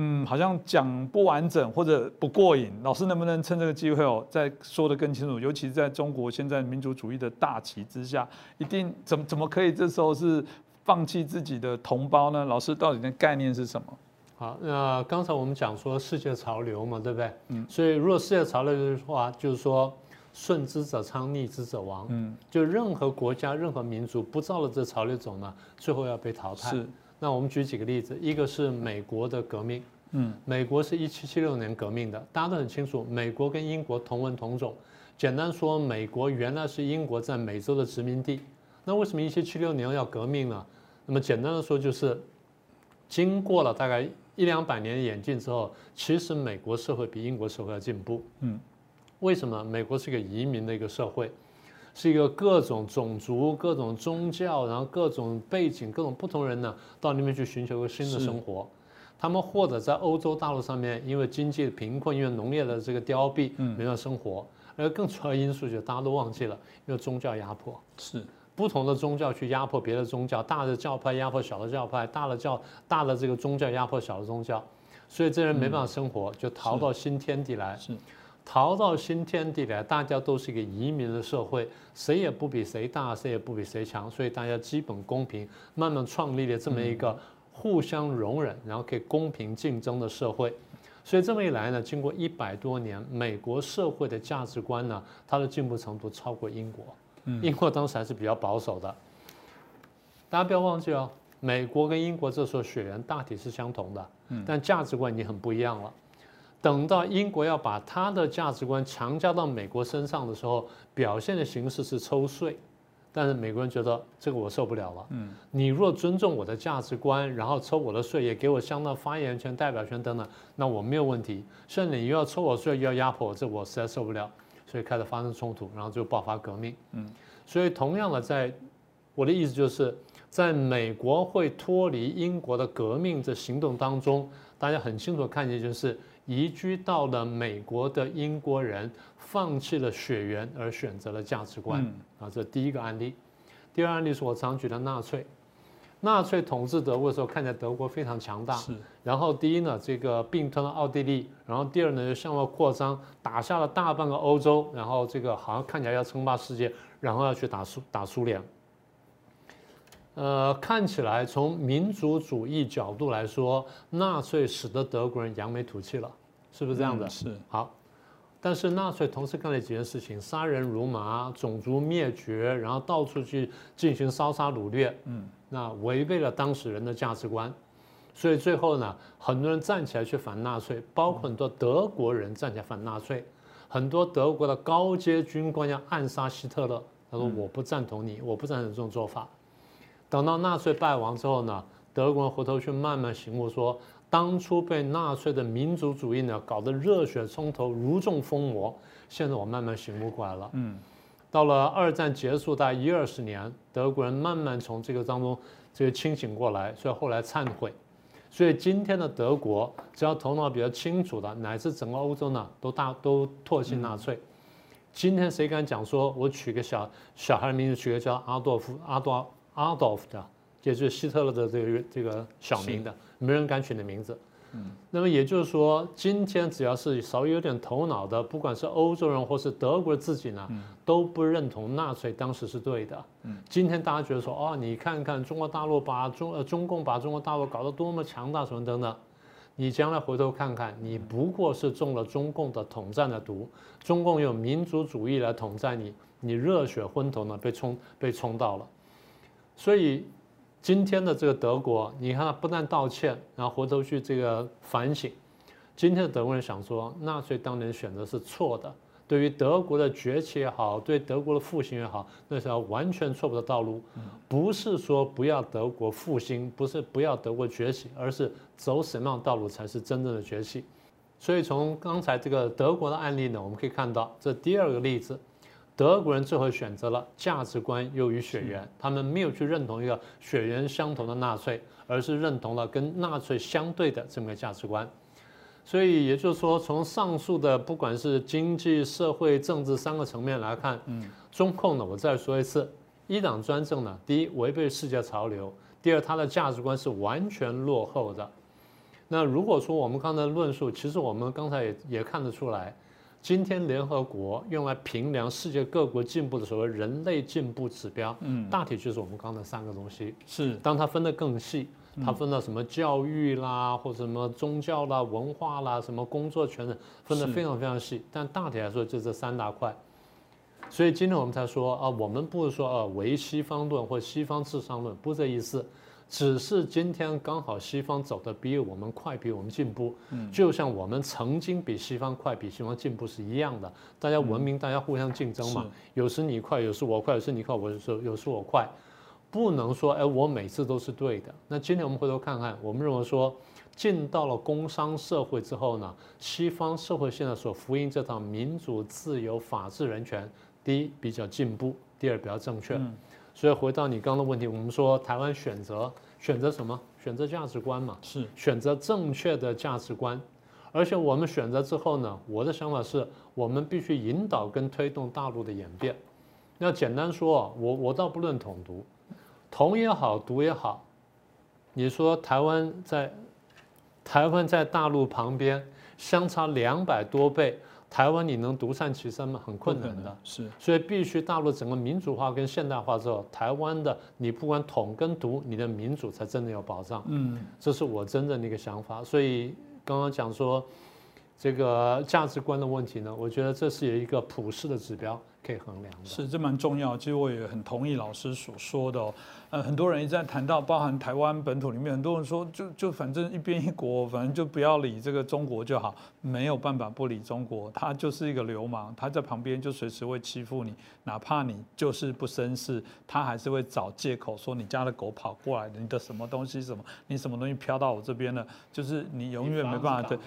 嗯，好像讲不完整或者不过瘾，老师能不能趁这个机会哦，再说得更清楚？尤其是在中国现在民族主义的大旗之下，一定怎么怎么可以这时候是放弃自己的同胞呢？老师到底的概念是什么？好，那刚才我们讲说世界潮流嘛，对不对？嗯，所以如果世界潮流的话，就是说顺之者昌，逆之者亡。嗯，就任何国家、任何民族不照着这潮流走呢，最后要被淘汰。是。那我们举几个例子，一个是美国的革命，嗯，美国是一七七六年革命的，大家都很清楚，美国跟英国同文同种，简单说，美国原来是英国在美洲的殖民地，那为什么一七七六年要革命呢？那么简单的说，就是经过了大概一两百年的演进之后，其实美国社会比英国社会要进步，嗯，为什么？美国是一个移民的一个社会。是一个各种种族、各种宗教，然后各种背景、各种不同人呢，到那边去寻求一个新的生活。他们或者在欧洲大陆上面，因为经济贫困，因为农业的这个凋敝，没有生活。而更主要因素就大家都忘记了，因为宗教压迫。是不同的宗教去压迫别的宗教，大的教派压迫小的教派，大的教大的这个宗教压迫小的宗教，所以这人没办法生活，就逃到新天地来。是。逃到新天地来，大家都是一个移民的社会，谁也不比谁大，谁也不比谁强，所以大家基本公平，慢慢创立了这么一个互相容忍，然后可以公平竞争的社会。所以这么一来呢，经过一百多年，美国社会的价值观呢，它的进步程度超过英国。英国当时还是比较保守的。大家不要忘记哦，美国跟英国这时候血缘大体是相同的，但价值观已经很不一样了。等到英国要把他的价值观强加到美国身上的时候，表现的形式是抽税，但是美国人觉得这个我受不了了。嗯，你若尊重我的价值观，然后抽我的税，也给我相当发言权、代表权等等，那我没有问题。现在你又要抽我税，又要压迫我，这我实在受不了，所以开始发生冲突，然后就爆发革命。嗯，所以同样的，在我的意思就是，在美国会脱离英国的革命这行动当中，大家很清楚看见就是。移居到了美国的英国人放弃了血缘而选择了价值观啊，这第一个案例。第二案例是我常举的纳粹，纳粹统治德国的时候，看起来德国非常强大。是。然后第一呢，这个并吞了奥地利，然后第二呢，又向外扩张，打下了大半个欧洲，然后这个好像看起来要称霸世界，然后要去打苏打苏联。呃，看起来从民族主义角度来说，纳粹使得德国人扬眉吐气了，是不是这样的？是。好，但是纳粹同时干了几件事情：杀人如麻、种族灭绝，然后到处去进行烧杀掳掠。嗯。那违背了当时人的价值观，所以最后呢，很多人站起来去反纳粹，包括很多德国人站起来反纳粹，很多德国的高阶军官要暗杀希特勒。他说：“我不赞同你，我不赞成这种做法。”等到纳粹败亡之后呢，德国人回头去慢慢醒悟，说当初被纳粹的民族主义呢搞得热血冲头，如中疯魔。现在我慢慢醒悟过来了。嗯，到了二战结束大概一二十年，德国人慢慢从这个当中这个清醒过来，所以后来忏悔。所以今天的德国，只要头脑比较清楚的，乃至整个欧洲呢，都大都唾弃纳粹。今天谁敢讲说，我取个小小孩的名字，取个叫阿多夫、阿多、阿道夫的，也就是希特勒的这个这个小名的，没人敢取的名字。嗯，那么也就是说，今天只要是稍微有点头脑的，不管是欧洲人或是德国自己呢，都不认同纳粹当时是对的。嗯，今天大家觉得说，哦，你看看中国大陆把中呃中共把中国大陆搞得多么强大什么等等，你将来回头看看，你不过是中了中共的统战的毒，中共用民族主义来统战你，你热血昏头呢被冲被冲到了，所以。今天的这个德国，你看，不但道歉，然后回头去这个反省。今天的德国人想说，纳粹当年选择是错的，对于德国的崛起也好，对德国的复兴也好，那是完全错误的道路。不是说不要德国复兴，不是不要德国崛起，而是走什么样的道路才是真正的崛起。所以从刚才这个德国的案例呢，我们可以看到，这第二个例子。德国人最后选择了价值观优于血缘，他们没有去认同一个血缘相同的纳粹，而是认同了跟纳粹相对的这么个价值观。所以也就是说，从上述的不管是经济、社会、政治三个层面来看，嗯，中控呢，我再说一次，一党专政呢，第一违背世界潮流，第二它的价值观是完全落后的。那如果说我们刚才论述，其实我们刚才也也看得出来。今天联合国用来评量世界各国进步的所谓人类进步指标，嗯，大体就是我们刚才三个东西。是，当它分得更细，它分到什么教育啦，或者什么宗教啦、文化啦、什么工作权等，分得非常非常细。但大体来说就这三大块。所以今天我们才说啊，我们不是说啊唯西方论或西方至上论，不是这意思。只是今天刚好西方走的比我们快，比我们进步，就像我们曾经比西方快，比西方进步是一样的。大家文明，大家互相竞争嘛。有时你快，有时我快，有时你快，我有时有时我快，不能说哎，我每次都是对的。那今天我们回头看看，我们认为说，进到了工商社会之后呢，西方社会现在所福音这套民主、自由、法治、人权，第一比较进步，第二比较正确。所以回到你刚刚的问题，我们说台湾选择选择什么？选择价值观嘛，是选择正确的价值观。而且我们选择之后呢，我的想法是我们必须引导跟推动大陆的演变。那简单说，我我倒不论统独，统也好，独也好。你说台湾在台湾在大陆旁边，相差两百多倍。台湾你能独善其身吗？很困难的，是，所以必须大陆整个民主化跟现代化之后，台湾的你不管统跟独，你的民主才真的有保障。嗯，这是我真正的一个想法。所以刚刚讲说这个价值观的问题呢，我觉得这是有一个普世的指标可以衡量的。是，这蛮重要。其实我也很同意老师所说的哦。呃，很多人一直在谈到，包含台湾本土里面，很多人说，就就反正一边一国，反正就不要理这个中国就好，没有办法不理中国，他就是一个流氓，他在旁边就随时会欺负你，哪怕你就是不绅士，他还是会找借口说你家的狗跑过来，你的什么东西什么，你什么东西飘到我这边了，就是你永远没办法对，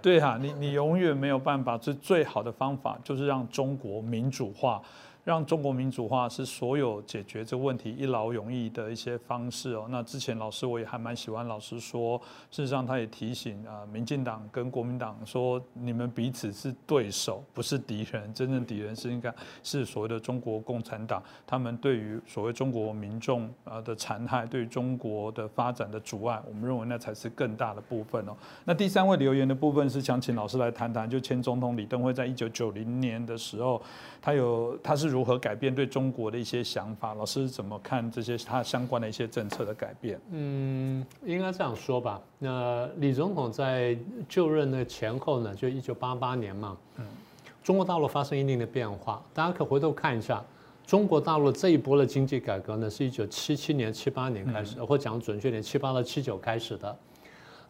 对哈，你你永远没有办法，最最好的方法就是让中国民主化。让中国民主化是所有解决这个问题一劳永逸的一些方式哦。那之前老师我也还蛮喜欢老师说，事实上他也提醒啊，民进党跟国民党说，你们彼此是对手，不是敌人。真正敌人是应该是所谓的中国共产党，他们对于所谓中国民众啊的残害，对于中国的发展的阻碍，我们认为那才是更大的部分哦。那第三位留言的部分是想请老师来谈谈，就前总统李登辉在一九九零年的时候，他有他是。如何改变对中国的一些想法？老师怎么看这些他相关的一些政策的改变？嗯，应该这样说吧。那李总统在就任的前后呢，就一九八八年嘛，嗯，中国大陆发生一定的变化。大家可回头看一下，中国大陆这一波的经济改革呢，是一九七七年、七八年开始，或讲准确点，七八到七九开始的。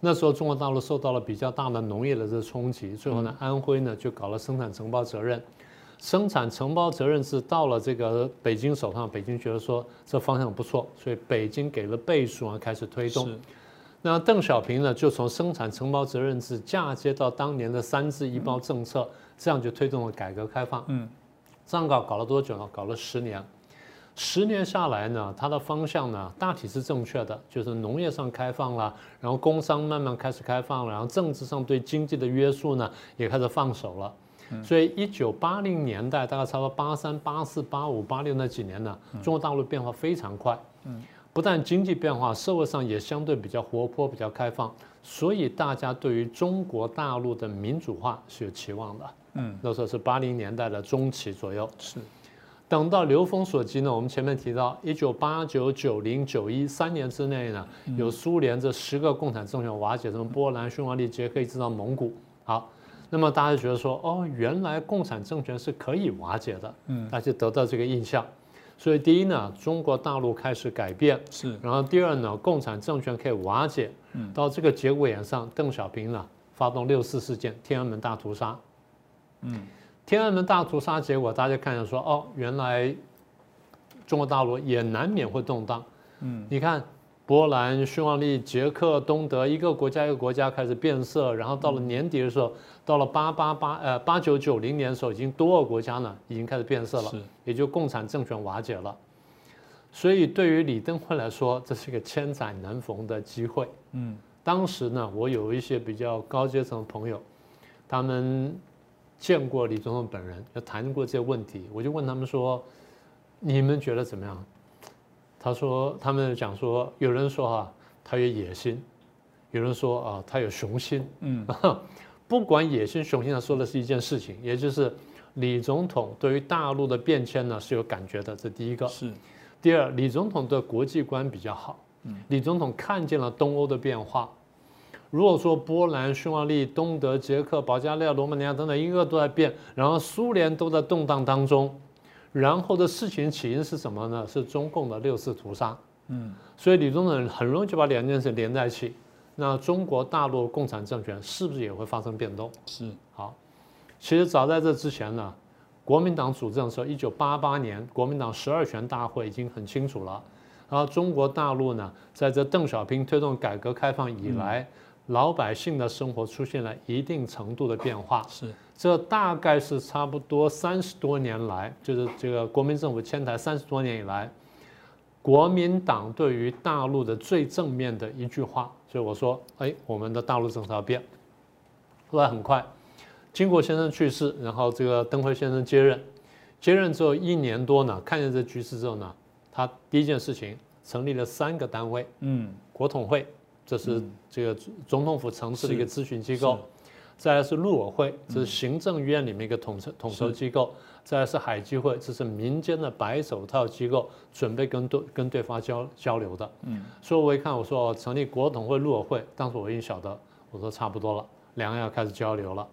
那时候中国大陆受到了比较大的农业的这个冲击，最后呢，安徽呢就搞了生产承包责任。生产承包责任制到了这个北京手上，北京觉得说这方向不错，所以北京给了倍数啊，开始推动。那邓小平呢，就从生产承包责任制嫁接到当年的三制一包政策，这样就推动了改革开放。嗯，这样搞搞了多久呢？搞了十年。十年下来呢，它的方向呢大体是正确的，就是农业上开放了，然后工商慢慢开始开放了，然后政治上对经济的约束呢也开始放手了。所以一九八零年代，大概差不多八三、八四、八五、八六那几年呢，中国大陆变化非常快。嗯。不但经济变化，社会上也相对比较活泼、比较开放，所以大家对于中国大陆的民主化是有期望的。嗯，那时候是八零年代的中期左右。是，等到流风所及呢，我们前面提到一九八九、九零、九一三年之内呢，有苏联这十个共产政权瓦解，什么波兰、匈牙利、捷克一直到蒙古。好，那么大家就觉得说，哦，原来共产政权是可以瓦解的。嗯，大家得到这个印象。所以第一呢，中国大陆开始改变，是。然后第二呢，共产政权可以瓦解。嗯。到这个节骨眼上，邓小平呢发动六四事件，天安门大屠杀。嗯。天安门大屠杀结果，大家看见说，哦，原来中国大陆也难免会动荡。嗯。你看。波兰、匈牙利、捷克、东德，一个国家一个国家开始变色，然后到了年底的时候，到了八八八呃八九九零年的时候，已经多个国家呢已经开始变色了，也就共产政权瓦解了。所以对于李登辉来说，这是一个千载难逢的机会。嗯，当时呢，我有一些比较高阶层的朋友，他们见过李总统本人，就谈过这些问题，我就问他们说：“你们觉得怎么样？”他说：“他们讲说，有人说哈，他有野心；有人说啊，他有雄心。嗯，不管野心雄心，他说的是一件事情，也就是李总统对于大陆的变迁呢是有感觉的。这第一个是。第二，李总统的国际观比较好。嗯，李总统看见了东欧的变化。如果说波兰、匈牙利、东德、捷克、保加利亚、罗马尼亚等等一个都在变，然后苏联都在动荡当中。”然后的事情起因是什么呢？是中共的六次屠杀。嗯，所以李宗仁很容易就把两件事连在一起。那中国大陆共产政权是不是也会发生变动？是。好，其实早在这之前呢，国民党主政的时候，一九八八年国民党十二全大会已经很清楚了。然后中国大陆呢，在这邓小平推动改革开放以来，老百姓的生活出现了一定程度的变化。是。这大概是差不多三十多年来，就是这个国民政府迁台三十多年以来，国民党对于大陆的最正面的一句话。所以我说，哎，我们的大陆政策要变。后来很快，经过先生去世，然后这个邓辉先生接任，接任之后一年多呢，看见这局势之后呢，他第一件事情成立了三个单位，嗯，国统会，这是这个总统府城市的一个咨询机构。再来是陆委会，这是行政院里面一个统筹统筹机构；再来是海基会，这是民间的白手套机构，准备跟对跟对方交交流的。嗯，所以我一看，我说成立国统会、陆委会，当时我已经晓得，我说差不多了，两岸要开始交流了。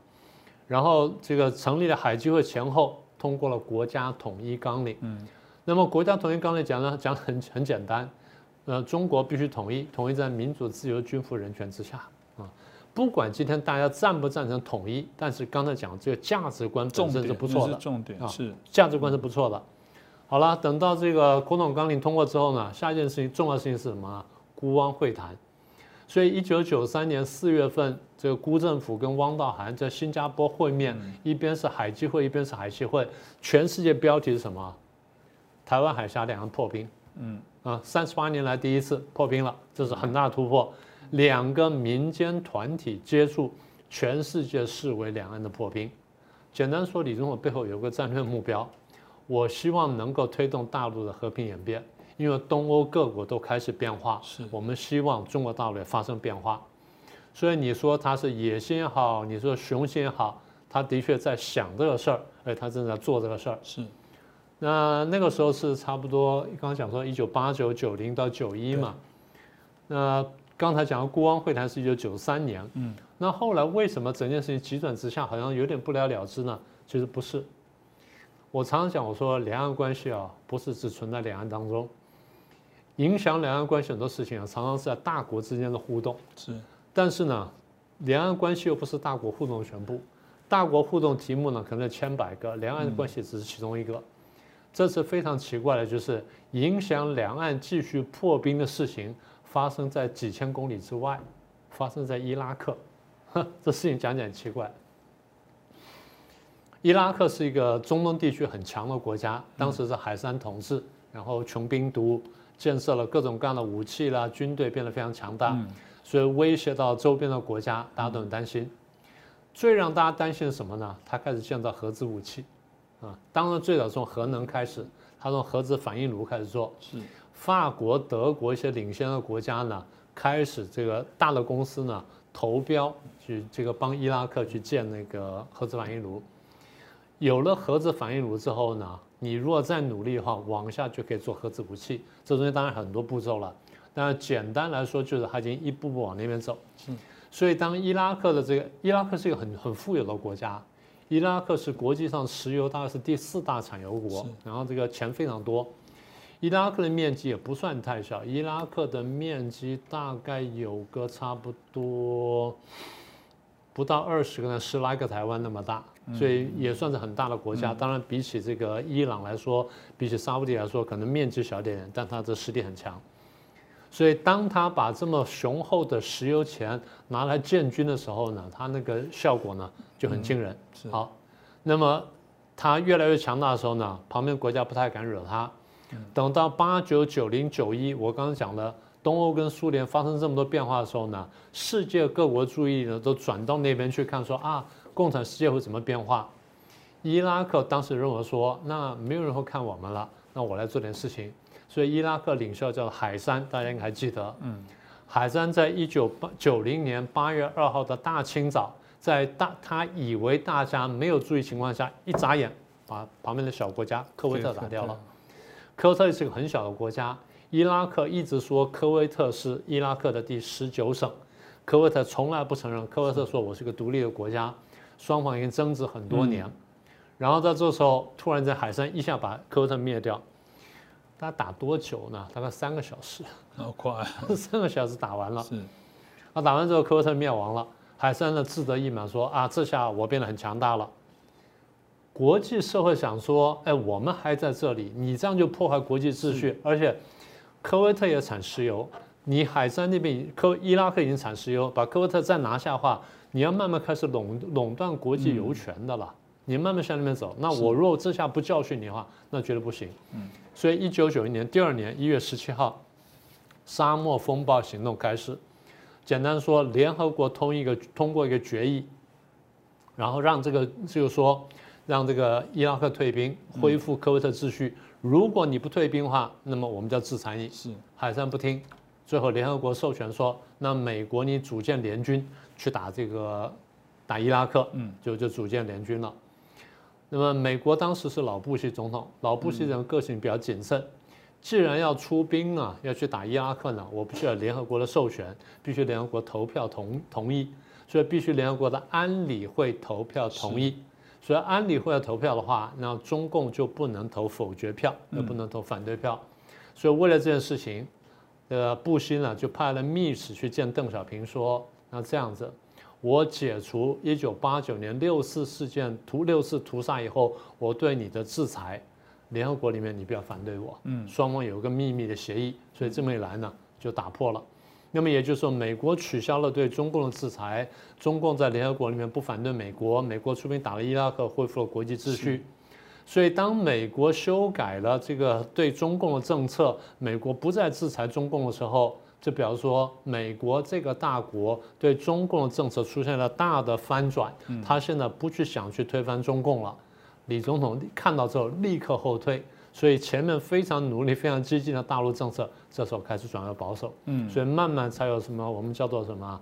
然后这个成立了海基会前后，通过了国家统一纲领。嗯，那么国家统一纲领讲呢，讲很很简单，呃，中国必须统一，统一在民主、自由、均富、人权之下。不管今天大家赞不赞成统一，但是刚才讲这个价值观本身是不错的，重点是价值观是不错的。好了，等到这个国统纲领通过之后呢，下一件事情重要事情是什么？孤汪会谈。所以一九九三年四月份，这个辜政府跟汪道涵在新加坡会面，一边是海基会，一边是海协会，全世界标题是什么？台湾海峡两岸破冰。嗯啊，三十八年来第一次破冰了，这是很大的突破。两个民间团体接触，全世界视为两岸的破冰。简单说，李总统背后有个战略目标，我希望能够推动大陆的和平演变，因为东欧各国都开始变化，是我们希望中国大陆也发生变化。所以你说他是野心也好，你说雄心也好，他的确在想这个事儿，哎，他正在做这个事儿。是。那那个时候是差不多，刚刚讲说一九八九九零到九一嘛，那。刚才讲的孤汪会谈是一九九三年，嗯，那后来为什么整件事情急转直下，好像有点不了了之呢？其实不是。我常常讲，我说两岸关系啊，不是只存在两岸当中，影响两岸关系很多事情啊，常常是在大国之间的互动。是，但是呢，两岸关系又不是大国互动的全部，大国互动题目呢，可能千百个，两岸关系只是其中一个。这次非常奇怪的就是影响两岸继续破冰的事情发生在几千公里之外，发生在伊拉克。这事情讲讲奇怪。伊拉克是一个中东地区很强的国家，当时是海山统治，然后穷兵黩武，建设了各种各样的武器啦，军队变得非常强大，所以威胁到周边的国家，大家都很担心。最让大家担心的什么呢？他开始建造核子武器，啊，当然最早从核能开始，他从核子反应炉开始做。是，法国、德国一些领先的国家呢，开始这个大的公司呢投标去这个帮伊拉克去建那个核子反应炉。有了核子反应炉之后呢，你如果再努力的话，往下就可以做核子武器。这中间当然很多步骤了，但是简单来说就是它已经一步步往那边走。所以当伊拉克的这个伊拉克是一个很很富有的国家，伊拉克是国际上石油大概是第四大产油国，然后这个钱非常多。伊拉克的面积也不算太小，伊拉克的面积大概有个差不多不到二十个呢十来个台湾那么大。所以也算是很大的国家，当然比起这个伊朗来说，比起沙地来说，可能面积小点，但它的实力很强。所以当他把这么雄厚的石油钱拿来建军的时候呢，他那个效果呢就很惊人。好，那么他越来越强大的时候呢，旁边国家不太敢惹他。等到八九九零九一，我刚刚讲的东欧跟苏联发生这么多变化的时候呢，世界各国注意呢都转到那边去看，说啊。共产世界会怎么变化？伊拉克当时认为说，那没有人会看我们了，那我来做点事情。所以伊拉克领袖叫海山，大家应该还记得。嗯，海山在一九八九零年八月二号的大清早，在大他以为大家没有注意情况下，一眨眼把旁边的小国家科威特打掉了。科威特是个很小的国家，伊拉克一直说科威特是伊拉克的第十九省，科威特从来不承认。科威特说我是个独立的国家。双方已经争执很多年，然后在这时候突然在海参一下把科威特灭掉，他打多久呢？大概三个小时，好快，三个小时打完了。是，啊打完之后科威特灭亡了，海山呢自得意满说啊，这下我变得很强大了。国际社会想说，哎，我们还在这里，你这样就破坏国际秩序，而且科威特也产石油，你海山那边科伊拉克已经产石油，把科威特再拿下的话。你要慢慢开始垄垄断国际油权的了，你慢慢向那边走。那我如果这下不教训你的话，那绝对不行。嗯，所以一九九一年第二年一月十七号，沙漠风暴行动开始。简单说，联合国通一个通过一个决议，然后让这个就是说，让这个伊拉克退兵，恢复科威特秩序。如果你不退兵的话，那么我们就要制裁你。是，海山不听，最后联合国授权说，那美国你组建联军。去打这个打伊拉克，嗯，就就组建联军了。那么美国当时是老布希总统，老布希人个性比较谨慎，既然要出兵啊，要去打伊拉克呢，我必须要联合国的授权，必须联合国投票同同意，所以必须联合国的安理会投票同意。所以安理会要投票的话，那中共就不能投否决票，也不能投反对票。所以为了这件事情，呃，布希呢就派了密使去见邓小平说。那这样子，我解除一九八九年六四事件屠六四屠杀以后，我对你的制裁，联合国里面你不要反对我。嗯，双方有一个秘密的协议，所以这么一来呢，就打破了。那么也就是说，美国取消了对中共的制裁，中共在联合国里面不反对美国，美国出兵打了伊拉克，恢复了国际秩序。所以当美国修改了这个对中共的政策，美国不再制裁中共的时候。就表示说，美国这个大国对中共的政策出现了大的翻转，他现在不去想去推翻中共了。李总统看到之后立刻后退，所以前面非常努力、非常激进的大陆政策，这时候开始转为保守。嗯，所以慢慢才有什么我们叫做什么。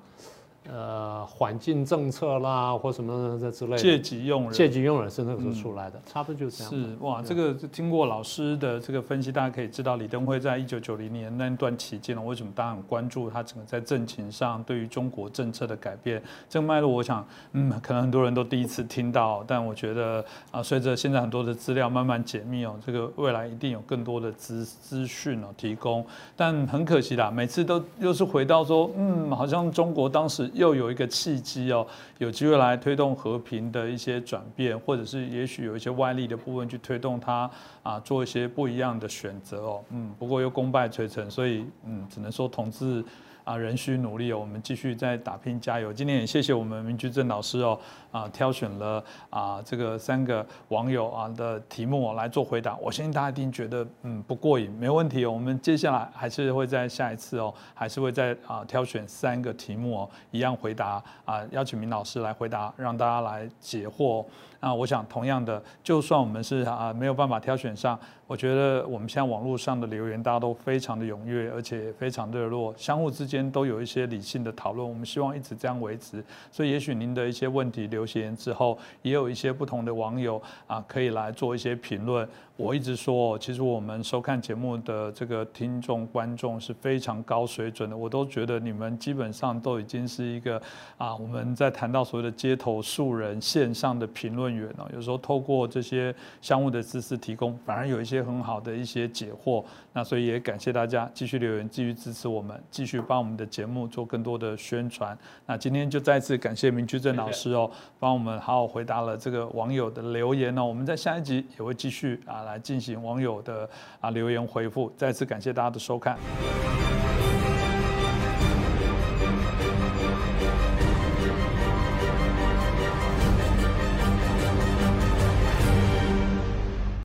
呃，缓进政策啦，或什么这之类的，借机用人，借机用人是那个时候出来的，差不多就是这样。是哇，这个经过老师的这个分析，大家可以知道李登辉在一九九零年那段期间呢，为什么大家很关注他整个在政情上对于中国政策的改变。这个脉络，我想，嗯，可能很多人都第一次听到，但我觉得啊，随着现在很多的资料慢慢解密哦，这个未来一定有更多的资资讯哦提供。但很可惜啦，每次都又是回到说，嗯，好像中国当时。又有一个契机哦，有机会来推动和平的一些转变，或者是也许有一些外力的部分去推动他啊，做一些不一样的选择哦。嗯，不过又功败垂成，所以嗯，只能说同志。啊，仍需努力哦，我们继续在打拼加油。今天也谢谢我们明居正老师哦，啊，挑选了啊这个三个网友啊的题目来做回答。我相信大家一定觉得嗯不过瘾，没问题哦。我们接下来还是会在下一次哦，还是会在啊挑选三个题目哦，一样回答啊，邀请明老师来回答，让大家来解惑。那我想同样的，就算我们是啊没有办法挑选上。我觉得我们现在网络上的留言，大家都非常的踊跃，而且非常热络，相互之间都有一些理性的讨论。我们希望一直这样维持。所以，也许您的一些问题留言之后，也有一些不同的网友啊，可以来做一些评论。我一直说，其实我们收看节目的这个听众观众是非常高水准的，我都觉得你们基本上都已经是一个啊，我们在谈到所谓的街头素人线上的评论员哦，有时候透过这些相互的知识提供，反而有一些很好的一些解惑。那所以也感谢大家继续留言，继续支持我们，继续帮我们的节目做更多的宣传。那今天就再次感谢明居正老师哦，帮我们好好回答了这个网友的留言哦。我们在下一集也会继续啊。来进行网友的啊留言回复，再次感谢大家的收看。